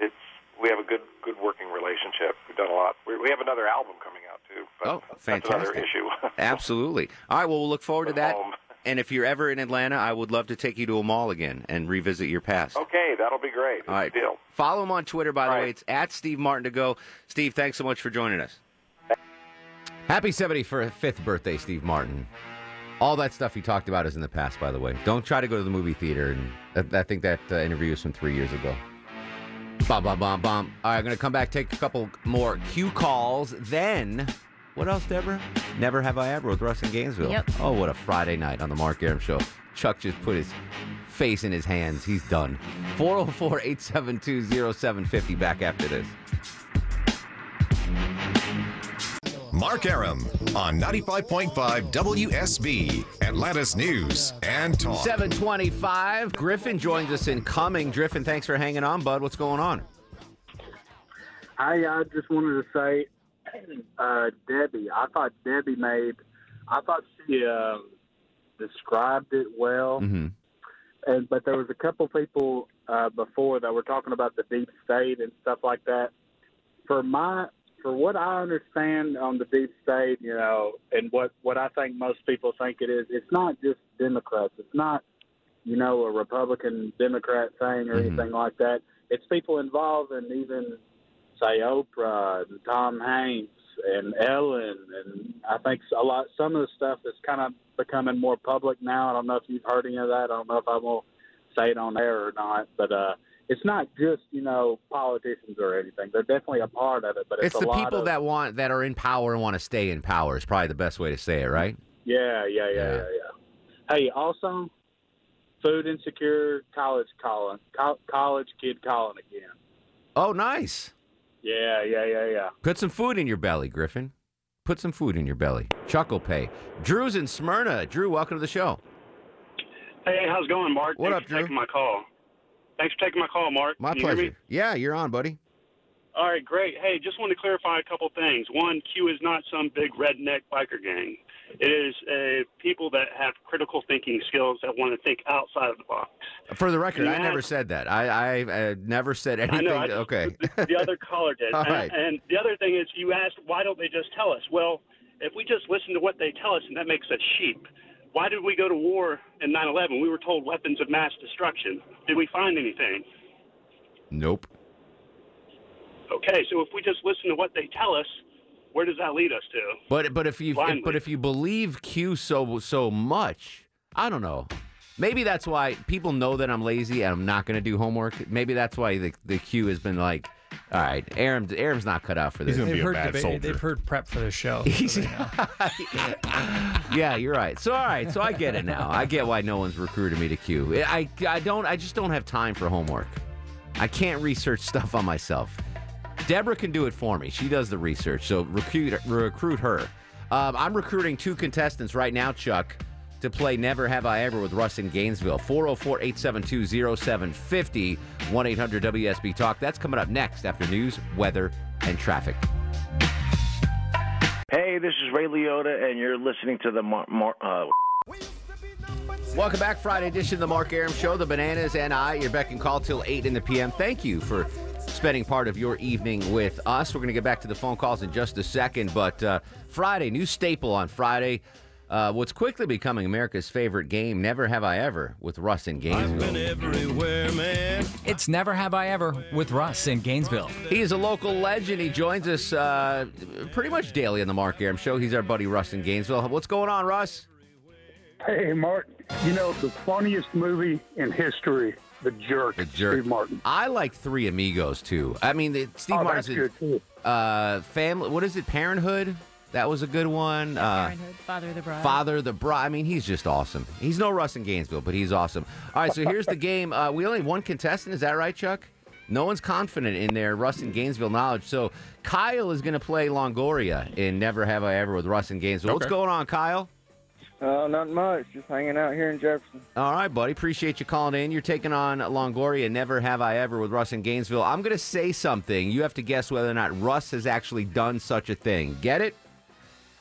it's we have a good good working relationship. We've done a lot. We, we have another album coming out too. But Oh, fantastic. issue. [LAUGHS] Absolutely. All right. Well, we'll look forward to that. home. And if you're ever in Atlanta, I would love to take you to a mall again and revisit your past. okay, that'll be great. All right. Deal. Follow him on Twitter, by the way. It's at Steve Martin to go. Steve, thanks so much for joining us. Happy 75th birthday, Steve Martin. All that stuff he talked about is in the past, by the way. Don't try to go to the movie theater. And I, I think that uh, interview is from three years ago. Bum, bum, bum, bum. All right, I'm going to come back, take a couple more Q calls. Then, what else, Deborah? Never Have I Ever with Russ in Gainesville. Yep. Oh, what a Friday night on the Mark Arum Show. Chuck just put his face in his hands. He's done. 404 872 0750. Back after this. Mark Arum on 95.5 WSB, Atlanta's News and Talk. 725. Griffin joins us in coming. Griffin, thanks for hanging on, bud. What's going on? I I just wanted to say, uh, Debbie. I thought Debbie made. I thought she um, described it well, Mm-hmm. and but there was a couple people uh, before that were talking about the deep state and stuff like that. For my for what I understand on the deep state, you know, and what what I think most people think it is, it's not just Democrats. It's not you know a Republican Democrat thing or anything like that. It's people involved in even say Oprah and Tom Hanks and Ellen, and I think a lot. Some of the stuff is kind of becoming more public now. I don't know if you've heard any of that. I don't know if I will say it on air or not, but uh, it's not just you know politicians or anything. They're definitely a part of it, but it's, It's the people of, that want that are in power and want to stay in power is probably the best way to say it, right? Yeah, yeah, yeah, yeah, yeah. Hey, also, food insecure college calling, co- college kid calling again. Oh, nice. Yeah, yeah, yeah, yeah. Put some food in your belly, Griffin. Put some food in your belly. Chuckle pay. Drew's in Smyrna. Drew, welcome to the show. Hey, how's it going, Mark? What Thanks up, for Drew? taking my call. Thanks for taking my call, Mark. My Can you hear pleasure. me? Yeah, you're on, buddy. All right, great. Hey, just want to clarify a couple things. One, Q is not some big redneck biker gang. It is uh, people that have critical thinking skills that want to think outside of the box. For the record, you I never said that. I, I uh, never said I anything. know, I just- okay. the other caller did. [LAUGHS] All and, right. and the other thing is, you asked, why don't they just tell us? Well, if we just listen to what they tell us, and that makes us sheep. Why did we go to war in 9/11? We were told weapons of mass destruction. Did we find anything? Nope. Okay, so if we just listen to what they tell us, where does that lead us to? But but if you Blindly. but if you believe Q so so much, I don't know. Maybe that's why people know that I'm lazy and I'm not going to do homework. Maybe that's why the the Q has been like, all right, Aaron Aaron's not cut out for this. they've heard debate- They've heard prep for the show. so [LAUGHS] yeah, you're right. So all right, so I get it now. I get why no one's recruited me to Q. I I don't I just don't have time for homework. I can't research stuff on myself. Deborah can do it for me. She does the research. So recruit recruit her. Um, I'm recruiting two contestants right now, Chuck, to play Never Have I Ever with Russ in Gainesville. 404 872 0750 1 800 WSB Talk. That's coming up next after news, weather, and traffic. Hey, this is Ray Liotta, and you're listening to the Mar- Mar- uh, Welcome back, Friday edition of the Mark Arum Show. The Bananas and I, your beck and call till 8 in the p.m. Thank you for spending part of your evening with us. We're going to get back to the phone calls in just a second, but uh, Friday, new staple on Friday. Uh, what's quickly becoming America's favorite game, Never Have I Ever, with Russ in Gainesville. everywhere, man. It's Never Have I Ever with Russ in Gainesville. He is a local legend. He joins us uh, pretty much daily on the Mark Arum Show. He's our buddy Russ in Gainesville. What's going on, Russ? Hey, Mark, you know, the funniest movie in history, The Jerk. The jerk. Steve Martin. I like Three Amigos too. I mean, the, Steve Oh, Martin's that's good, too. uh, family. What is it? Parenthood. That was a good one. Uh, Parenthood, Father of the Bride. Father the Bride. I mean, he's just awesome. He's no Russ in Gainesville, but he's awesome. All right, so here's the game. Uh, we only have one contestant. Is that right, Chuck? No one's confident in their Russ in Gainesville knowledge. So Kyle is going to play Longoria in Never Have I Ever with Russ in Gainesville. What's Okay. going on, Kyle? Uh, not much. Just hanging out here in Jefferson. All right, buddy. Appreciate you calling in. You're taking on Longoria. Never have I ever with Russ in Gainesville. I'm going to say something. You have to guess whether or not Russ has actually done such a thing. Get it?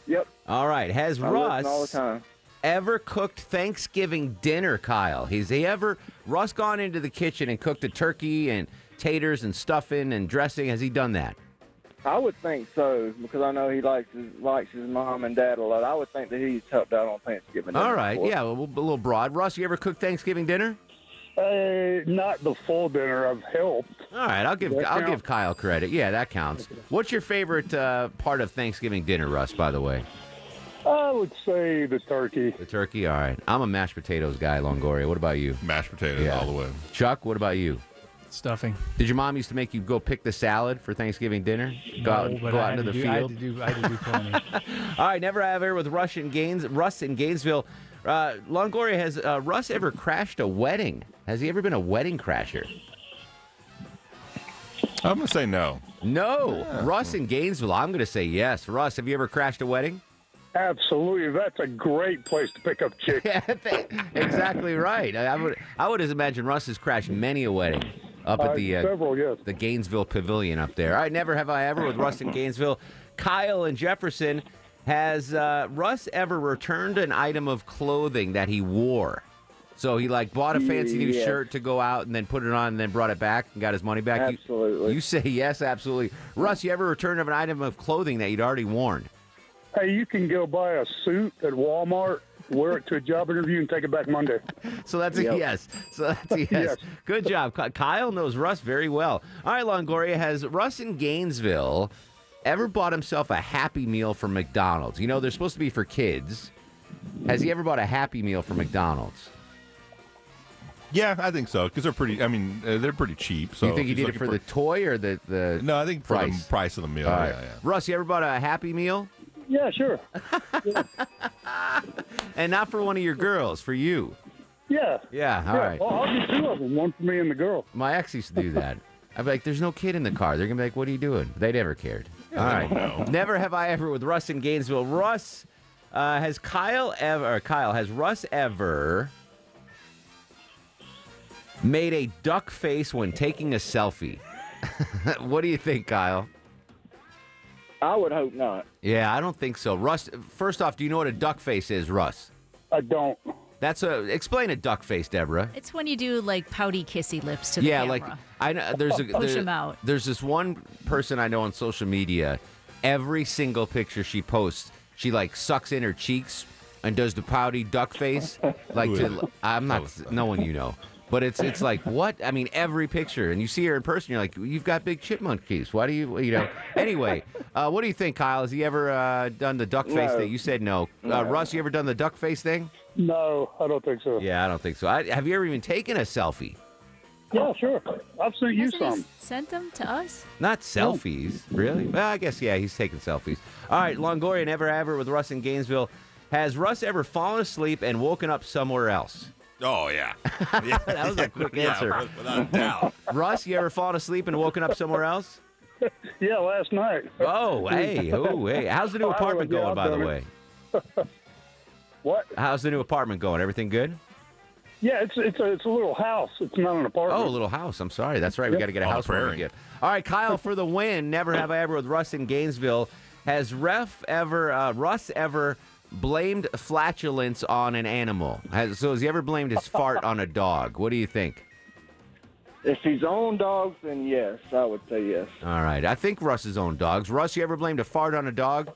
Yep. All right. Has I Russ all the time. ever cooked Thanksgiving dinner, Kyle? Has he ever Russ gone into the kitchen and cooked a turkey and taters and stuffing and dressing? Has he done that? I would think so because I know he likes his likes his mom and dad a lot. I would think that he's helped out on Thanksgiving. All right, before. Yeah, a little, a little broad. Russ, you ever cook Thanksgiving dinner? Uh, not the full dinner. I've helped. All right, I'll give I'll count? give Kyle credit. Yeah, that counts. What's your favorite uh, part of Thanksgiving dinner, Russ? By the way, I would say the turkey. the turkey. All right, I'm a mashed potatoes guy, Longoria. What about you? Mashed potatoes all the way. Chuck, what about you? Stuffing. Did your mom used to make you go pick the salad for Thanksgiving dinner? Go out, No, but go I out had into the do- I had field. to do- I had to do [LAUGHS] plenty. All right, never have ever with Russ in Gaines, Russ in Gainesville. Uh, Longoria has uh, Russ ever crashed a wedding? Has he ever been a wedding crasher? I'm gonna say no. No, Russ in Gainesville. I'm going to say yes. Russ, have you ever crashed a wedding? Absolutely. That's a great place to pick up [LAUGHS] chicks. yeah, exactly right. I, I would I would imagine Russ has crashed many a wedding up at the uh, several, yes. the Gainesville Pavilion up there. I never have I ever with Russ in Gainesville. Kyle and Jefferson has uh, Russ ever returned an item of clothing that he wore? So he like bought a fancy new Yes. shirt to go out and then put it on and then brought it back and got his money back. You- Absolutely. You, say yes, absolutely. Russ, you ever returned of an item of clothing that you'd already worn? Hey, you can go buy a suit at Walmart, wear it to a job interview, and take it back Monday. So that's a Yep. yes. So that's a [LAUGHS] yes. Yes. Good job. Kyle knows Russ very well. All right, Longoria, has Russ in Gainesville ever bought himself a Happy Meal from McDonald's? You know, they're supposed to be for kids. Has he ever bought a Happy Meal from McDonald's? Yeah, I think so because they're pretty. I mean, uh, they're pretty cheap. So you think he if did it for, looking the toy or the the? No, I think for price? the price of the meal. All yeah, yeah. Russ, you ever bought a Happy Meal? Yeah, sure. [LAUGHS] And not for one of your girls, for you. Yeah. Yeah, all yeah. right. Well, I'll do two of them, one for me and the girl. My ex used to do that. I'd be like, "There's no kid in the car." They're gonna be like, "What are you doing?" They never cared. All right. Never have I ever with Russ in Gainesville. Russ uh, has Kyle ever? Or Kyle has Russ ever made a duck face when taking a selfie. [LAUGHS] what do you think, Kyle? I would hope not. Yeah, I don't think so. Russ, first off, do you know what a duck face is, Russ? I don't. That's a explain a duck face, Deborah. It's when you do like pouty kissy lips to the yeah, camera. like I know there's a [LAUGHS] Push there- 'em out. There's this one person I know on social media. Every single picture she posts, she like sucks in her cheeks and does the pouty duck face. [LAUGHS] Like to, I'm not no one you know, but it's it's like what I mean. Every picture, and you see her in person, you're like, you've got big chipmunk teeth. Why do you you know? Anyway, uh, what do you think, Kyle? Has he ever uh, done the duck face No. thing? You said no. Uh, Russ, you ever done the duck face thing? No, I don't think so. Yeah, I don't think so. I, have you ever even taken a selfie? Yeah, sure. I've sent you Hasn't he some. sent them to us? Not selfies, really? Well, I guess yeah, he's taking selfies. All right, Longoria, never ever with Russ in Gainesville. Has Russ ever fallen asleep and woken up somewhere else? Oh yeah, yeah. [LAUGHS] that was a quick [LAUGHS] Yeah, answer. without a doubt. Russ, you ever fallen asleep and woken up somewhere else? [LAUGHS] Yeah, last night. Oh, hey, oh, hey. How's the new apartment going, by the way? what? How's the new apartment going? Everything good? Yeah, it's it's a it's a little house. It's not an apartment. Oh, a little house. I'm sorry. That's right. We Yep. got to get a On house warming prairie. again. All right, Kyle for the win. Never have I ever with Russ in Gainesville. Has Ref ever uh, Russ ever blamed flatulence on an animal? Has, so has he ever blamed his fart on a dog? What do you think? If he's own dogs, then yes, I would say yes. All right, I think Russ's own dogs. Russ, you ever blamed a fart on a dog?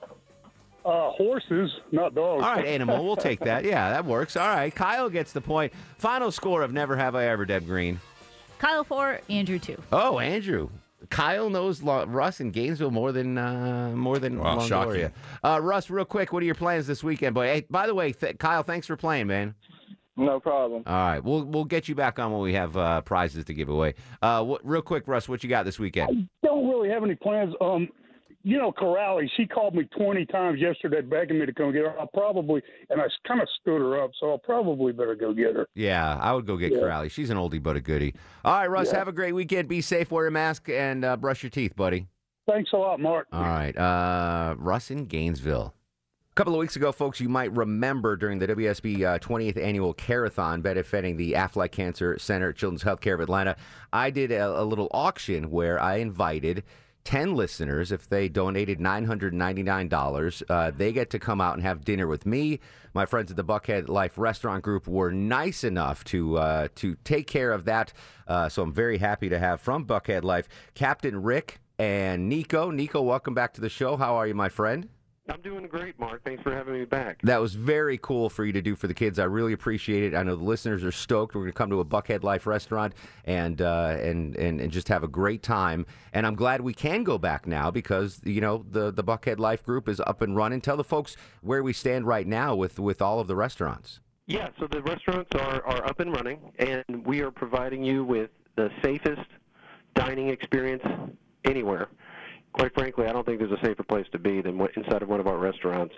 Uh, horses, not dogs. All right, animal. We'll take that. [LAUGHS] Yeah, that works. All right, Kyle gets the point. Final score of Never Have I Ever, Deb Green. Kyle four, Andrew two. Oh, Andrew. Kyle knows Lo- Russ in Gainesville more than uh, more than Wow, Longoria. Uh, Russ, real quick, what are your plans this weekend, boy? Hey, by the way, th- Kyle, thanks for playing, man. No problem. All right, we'll we'll get you back on when we have uh, prizes to give away. Uh, what, real quick, Russ, what you got this weekend? I don't really have any plans. Um, you know, Corrali, she called me 20 times yesterday begging me to come get her. I'll probably, and I kind of stood her up, so I'll probably better go get her. Yeah, I would go get Yeah. Corrali. She's an oldie but a goodie. All right, Russ, Yeah. have a great weekend. Be safe, wear a mask, and uh, brush your teeth, buddy. Thanks a lot, Mark. All right. Uh, Russ in Gainesville. A couple of weeks ago, folks, you might remember during the WSB uh, 20th annual Carathon benefiting the Aflac Cancer Center at Children's Healthcare of Atlanta, I did a, a little auction where I invited 10 listeners. If they donated $999, uh, they get to come out and have dinner with me. My friends at the Buckhead Life Restaurant Group were nice enough to uh, to take care of that. Uh, so I'm very happy to have from Buckhead Life Captain Rick and Nico. Nico, welcome back to the show. How are you, my friend? I'm doing great, Mark. Thanks for having me back. That was very cool for you to do for the kids. I really appreciate it. I know the listeners are stoked. We're going to come to a Buckhead Life restaurant and uh, and, and and just have a great time. And I'm glad we can go back now because you know the the Buckhead Life group is up and running. Tell the folks where we stand right now with with all of the restaurants. Yeah, so the restaurants are, are up and running, and we are providing you with the safest dining experience anywhere. Quite frankly, I don't think there's a safer place to be than inside of one of our restaurants,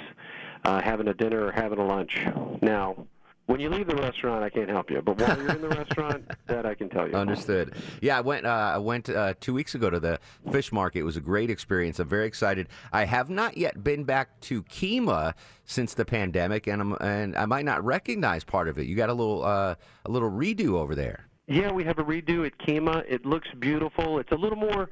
uh, having a dinner or having a lunch. Now, when you leave the restaurant, I can't help you, but while you're in the restaurant, [LAUGHS] that I can tell you. Understood. Yeah, I went. Uh, I went uh, two weeks ago to the fish market. It was a great experience. I'm very excited. I have not yet been back to Kyma since the pandemic, and I'm and I might not recognize part of it. You got a little uh, a little redo over there. Yeah, we have a redo at Kyma. It looks beautiful. It's a little more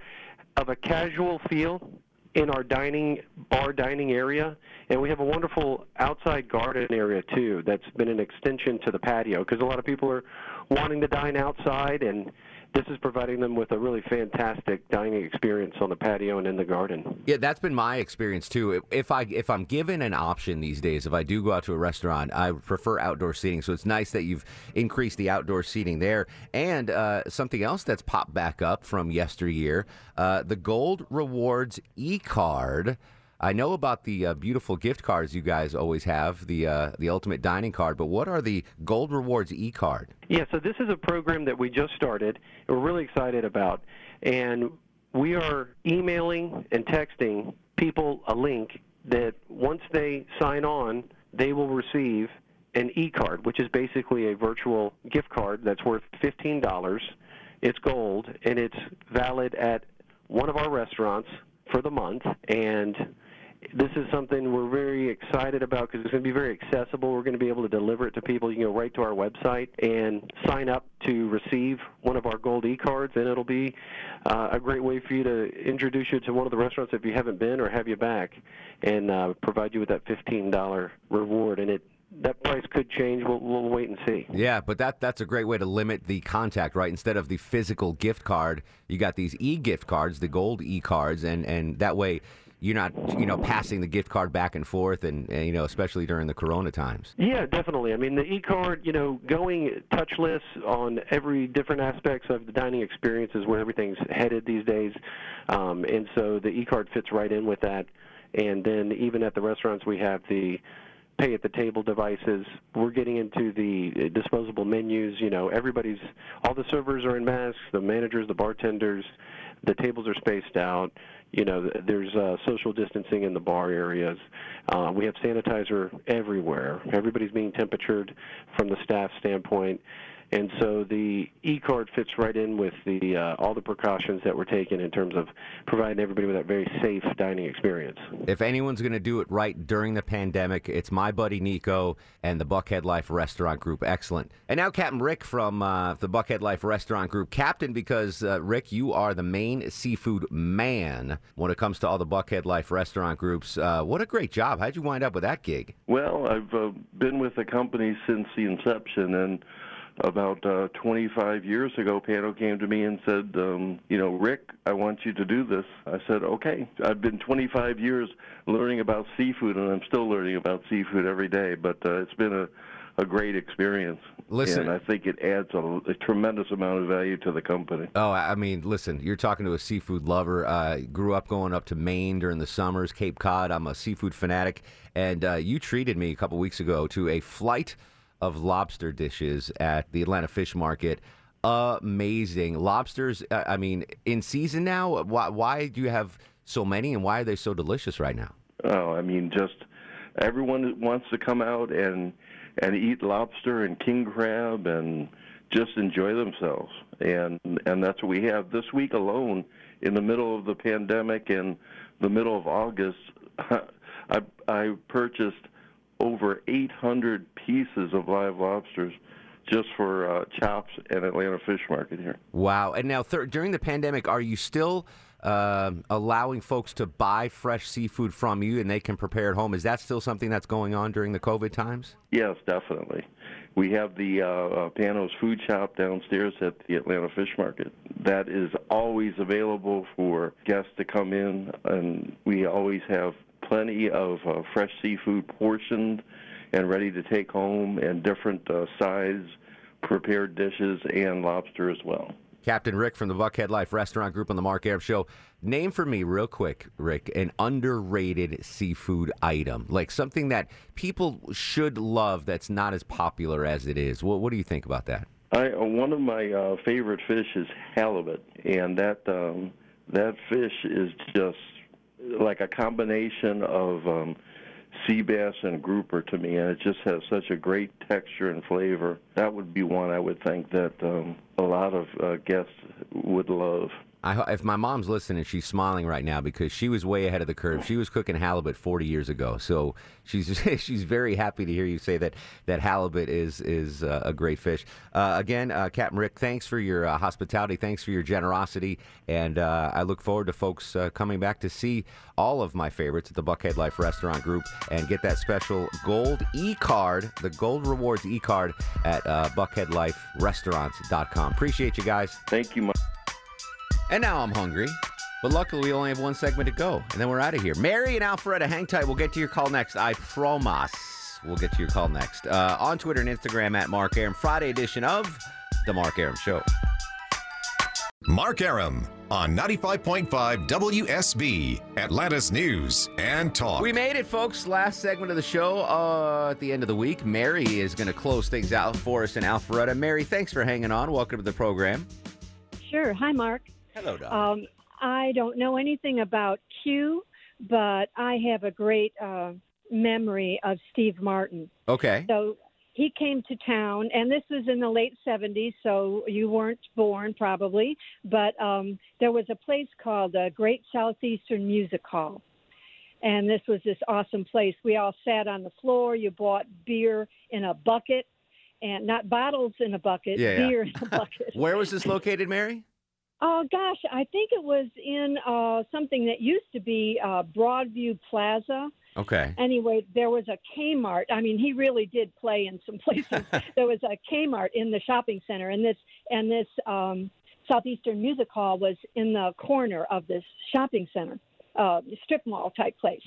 of a casual feel in our dining bar dining area, and we have a wonderful outside garden area too. That's been an extension to the patio because a lot of people are wanting to dine outside, and this is providing them with a really fantastic dining experience on the patio and in the garden. Yeah, that's been my experience too. If I if I'm given an option these days, if I do go out to a restaurant, I prefer outdoor seating. So it's nice that you've increased the outdoor seating there. And uh, something else that's popped back up from yesteryear, uh, the Gold Rewards e-card. I know about the uh, beautiful gift cards you guys always have, the uh, the Ultimate Dining card. But what are the Gold Rewards e-card? Yeah, so this is a program that we just started. We're really excited about, and we are emailing and texting people a link that once they sign on, they will receive an e-card, which is basically a virtual gift card that's worth fifteen dollars. It's gold, and it's valid at one of our restaurants for the month, and this is something we're very excited about because it's going to be very accessible. We're going to be able to deliver it to people. You can go right to our website and sign up to receive one of our gold e-cards, and it'll be uh, a great way for you to introduce you to one of the restaurants if you haven't been or have you back, and uh, provide you with that $15 reward. And it that price could change. We'll, we'll wait and see. Yeah, but that that's a great way to limit the contact, right? Instead of the physical gift card, you got these e-gift cards, the gold e-cards, and and that way you're not you know passing the gift card back and forth, and, and you know especially during the Corona times. Yeah, definitely. I mean, the e-card, you know, going touchless on every different aspects of the dining experience is where everything's headed these days, um, and so the e-card fits right in with that. And then even at the restaurants, we have the pay at the table devices. We're getting into the disposable menus. You know, everybody's all the servers are in masks, the managers, the bartenders, the tables are spaced out. You know, there's uh, social distancing in the bar areas. Uh, we have sanitizer everywhere. Everybody's being temperatured from the staff standpoint. And so the e-card fits right in with the uh, all the precautions that were taken in terms of providing everybody with that very safe dining experience. If anyone's going to do it right during the pandemic, it's my buddy Nico and the Buckhead Life Restaurant Group. Excellent. And now Captain Rick from uh, the Buckhead Life Restaurant Group. Captain, because uh, Rick, you are the main seafood man when it comes to all the Buckhead Life Restaurant Groups. Uh, what a great job. How'd you wind up with that gig? Well, I've uh, been with the company since the inception, and about uh, 25 years ago, Pano came to me and said, um, you know, Rick, I want you to do this. I said, okay. I've been 25 years learning about seafood, and I'm still learning about seafood every day, but uh, it's been a, a great experience. Listen- And I think it adds a, a tremendous amount of value to the company. Oh, I mean, listen, you're talking to a seafood lover. Uh, grew up going up to Maine during the summers, Cape Cod. I'm a seafood fanatic. And uh, you treated me a couple weeks ago to a flight of lobster dishes at the Atlanta Fish Market. Amazing. Lobsters, uh, I mean, in season now? Why, why do you have so many and why are they so delicious right now? Oh, I mean, just everyone wants to come out and and eat lobster and king crab and just enjoy themselves. And and that's what we have this week alone. In the middle of the pandemic and the middle of August, [LAUGHS] I I purchased over 800 pieces of live lobsters just for uh, chops at Atlanta Fish Market here. Wow. And now, thir- during the pandemic, are you still um allowing folks to buy fresh seafood from you and they can prepare at home? Is that still something that's going on during the COVID times? Yes, definitely. We have the uh, uh, Panos Food Shop downstairs at the Atlanta Fish Market. That is always available for guests to come in, and we always have plenty of uh, fresh seafood portioned and ready to take home, and different uh, size prepared dishes and lobster as well. Captain Rick from the Buckhead Life Restaurant Group on the Mark Arum Show. Name for me, real quick, Rick, an underrated seafood item, like something that people should love that's not as popular as it is. What, what do you think about that? I uh, one of my uh, favorite fish is halibut, and that um, that fish is just like a combination of um, sea bass and grouper to me, and it just has such a great texture and flavor. That would be one I would think that um, a lot of uh, guests would love. I, if my mom's listening, she's smiling right now because she was way ahead of the curve. She was cooking halibut 40 years ago, so she's [LAUGHS] she's very happy to hear you say that that halibut is is uh, a great fish. Uh, again, uh, Captain Rick, thanks for your uh, hospitality, thanks for your generosity, and uh, I look forward to folks uh, coming back to see all of my favorites at the Buckhead Life Restaurant Group and get that special gold e card, the Gold Rewards e card at uh, BuckheadLifeRestaurants.com. Appreciate you guys. Thank you. Mike. And now I'm hungry. But luckily, we only have one segment to go, and then we're out of here. Mary and Alpharetta, hang tight. We'll get to your call next. I promise. We'll get to your call next. Uh, on Twitter and Instagram at Mark Arum. Friday edition of The Mark Arum Show. Mark Arum on 95.5 WSB, Atlanta's News and Talk. We made it, folks. Last segment of the show uh, at the end of the week. Mary is going to close things out for us in Alpharetta. Mary, thanks for hanging on. Welcome to the program. Sure. Hi, Mark. Hello, Doc. Um, I don't know anything about Q, but I have a great uh, memory of Steve Martin. Okay. So he came to town, and this was in the late 70s, so you weren't born probably, but um, there was a place called the Great Southeastern Music Hall. and this was this awesome place. We all sat on the floor. You bought beer in a bucket, and not bottles in a bucket, Yeah, yeah. beer in a [LAUGHS] bucket. Where was this located, Mary? Oh gosh, I think it was in uh, something that used to be uh, Broadview Plaza. Okay. Anyway, there was a Kmart. I mean, he really did play in some [LAUGHS] places. [LAUGHS] there was a Kmart in the shopping center, and this and this um, Southeastern Music Hall was in the corner of this shopping center, uh, strip mall type place.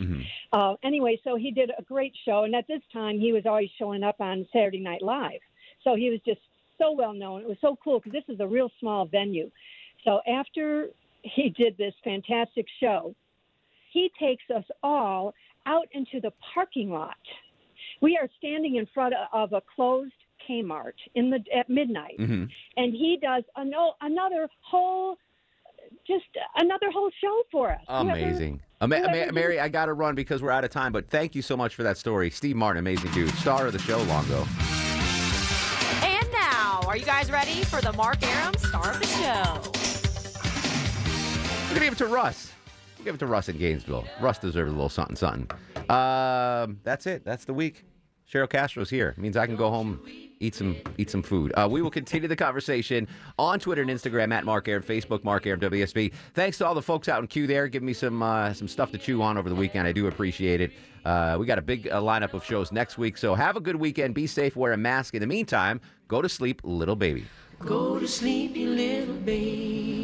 Uh, anyway, so he did a great show, and at this time, he was always showing up on Saturday Night Live. So he was just so well known. It was so cool because this is a real small venue. So after he did this fantastic show, he takes us all out into the parking lot. We are standing in front of a closed Kmart in the at midnight, Mhm. and he does ano- another whole, just another whole show for us. Amazing. Ama- whoever Ama- did- Mary, I got to run because we're out of time, but thank you so much for that story. Steve Martin, amazing dude, star of the show, Longo. And now, are you guys ready for the Mark Arum star of the show? To give it to Russ. We'll give it to Russ in Gainesville. Russ deserves a little something, something. Um, that's it. That's the week. Cheryl Castro's here. It means I can go home, eat some, eat some food. Uh, we will continue the conversation on Twitter and Instagram at Mark Arum, Facebook Mark Arum WSB. Thanks to all the folks out in queue there, giving me some uh, some stuff to chew on over the weekend. I do appreciate it. Uh, we got a big uh, lineup of shows next week, so have a good weekend. Be safe. Wear a mask. In the meantime, go to sleep, little baby. Go to sleep, little baby.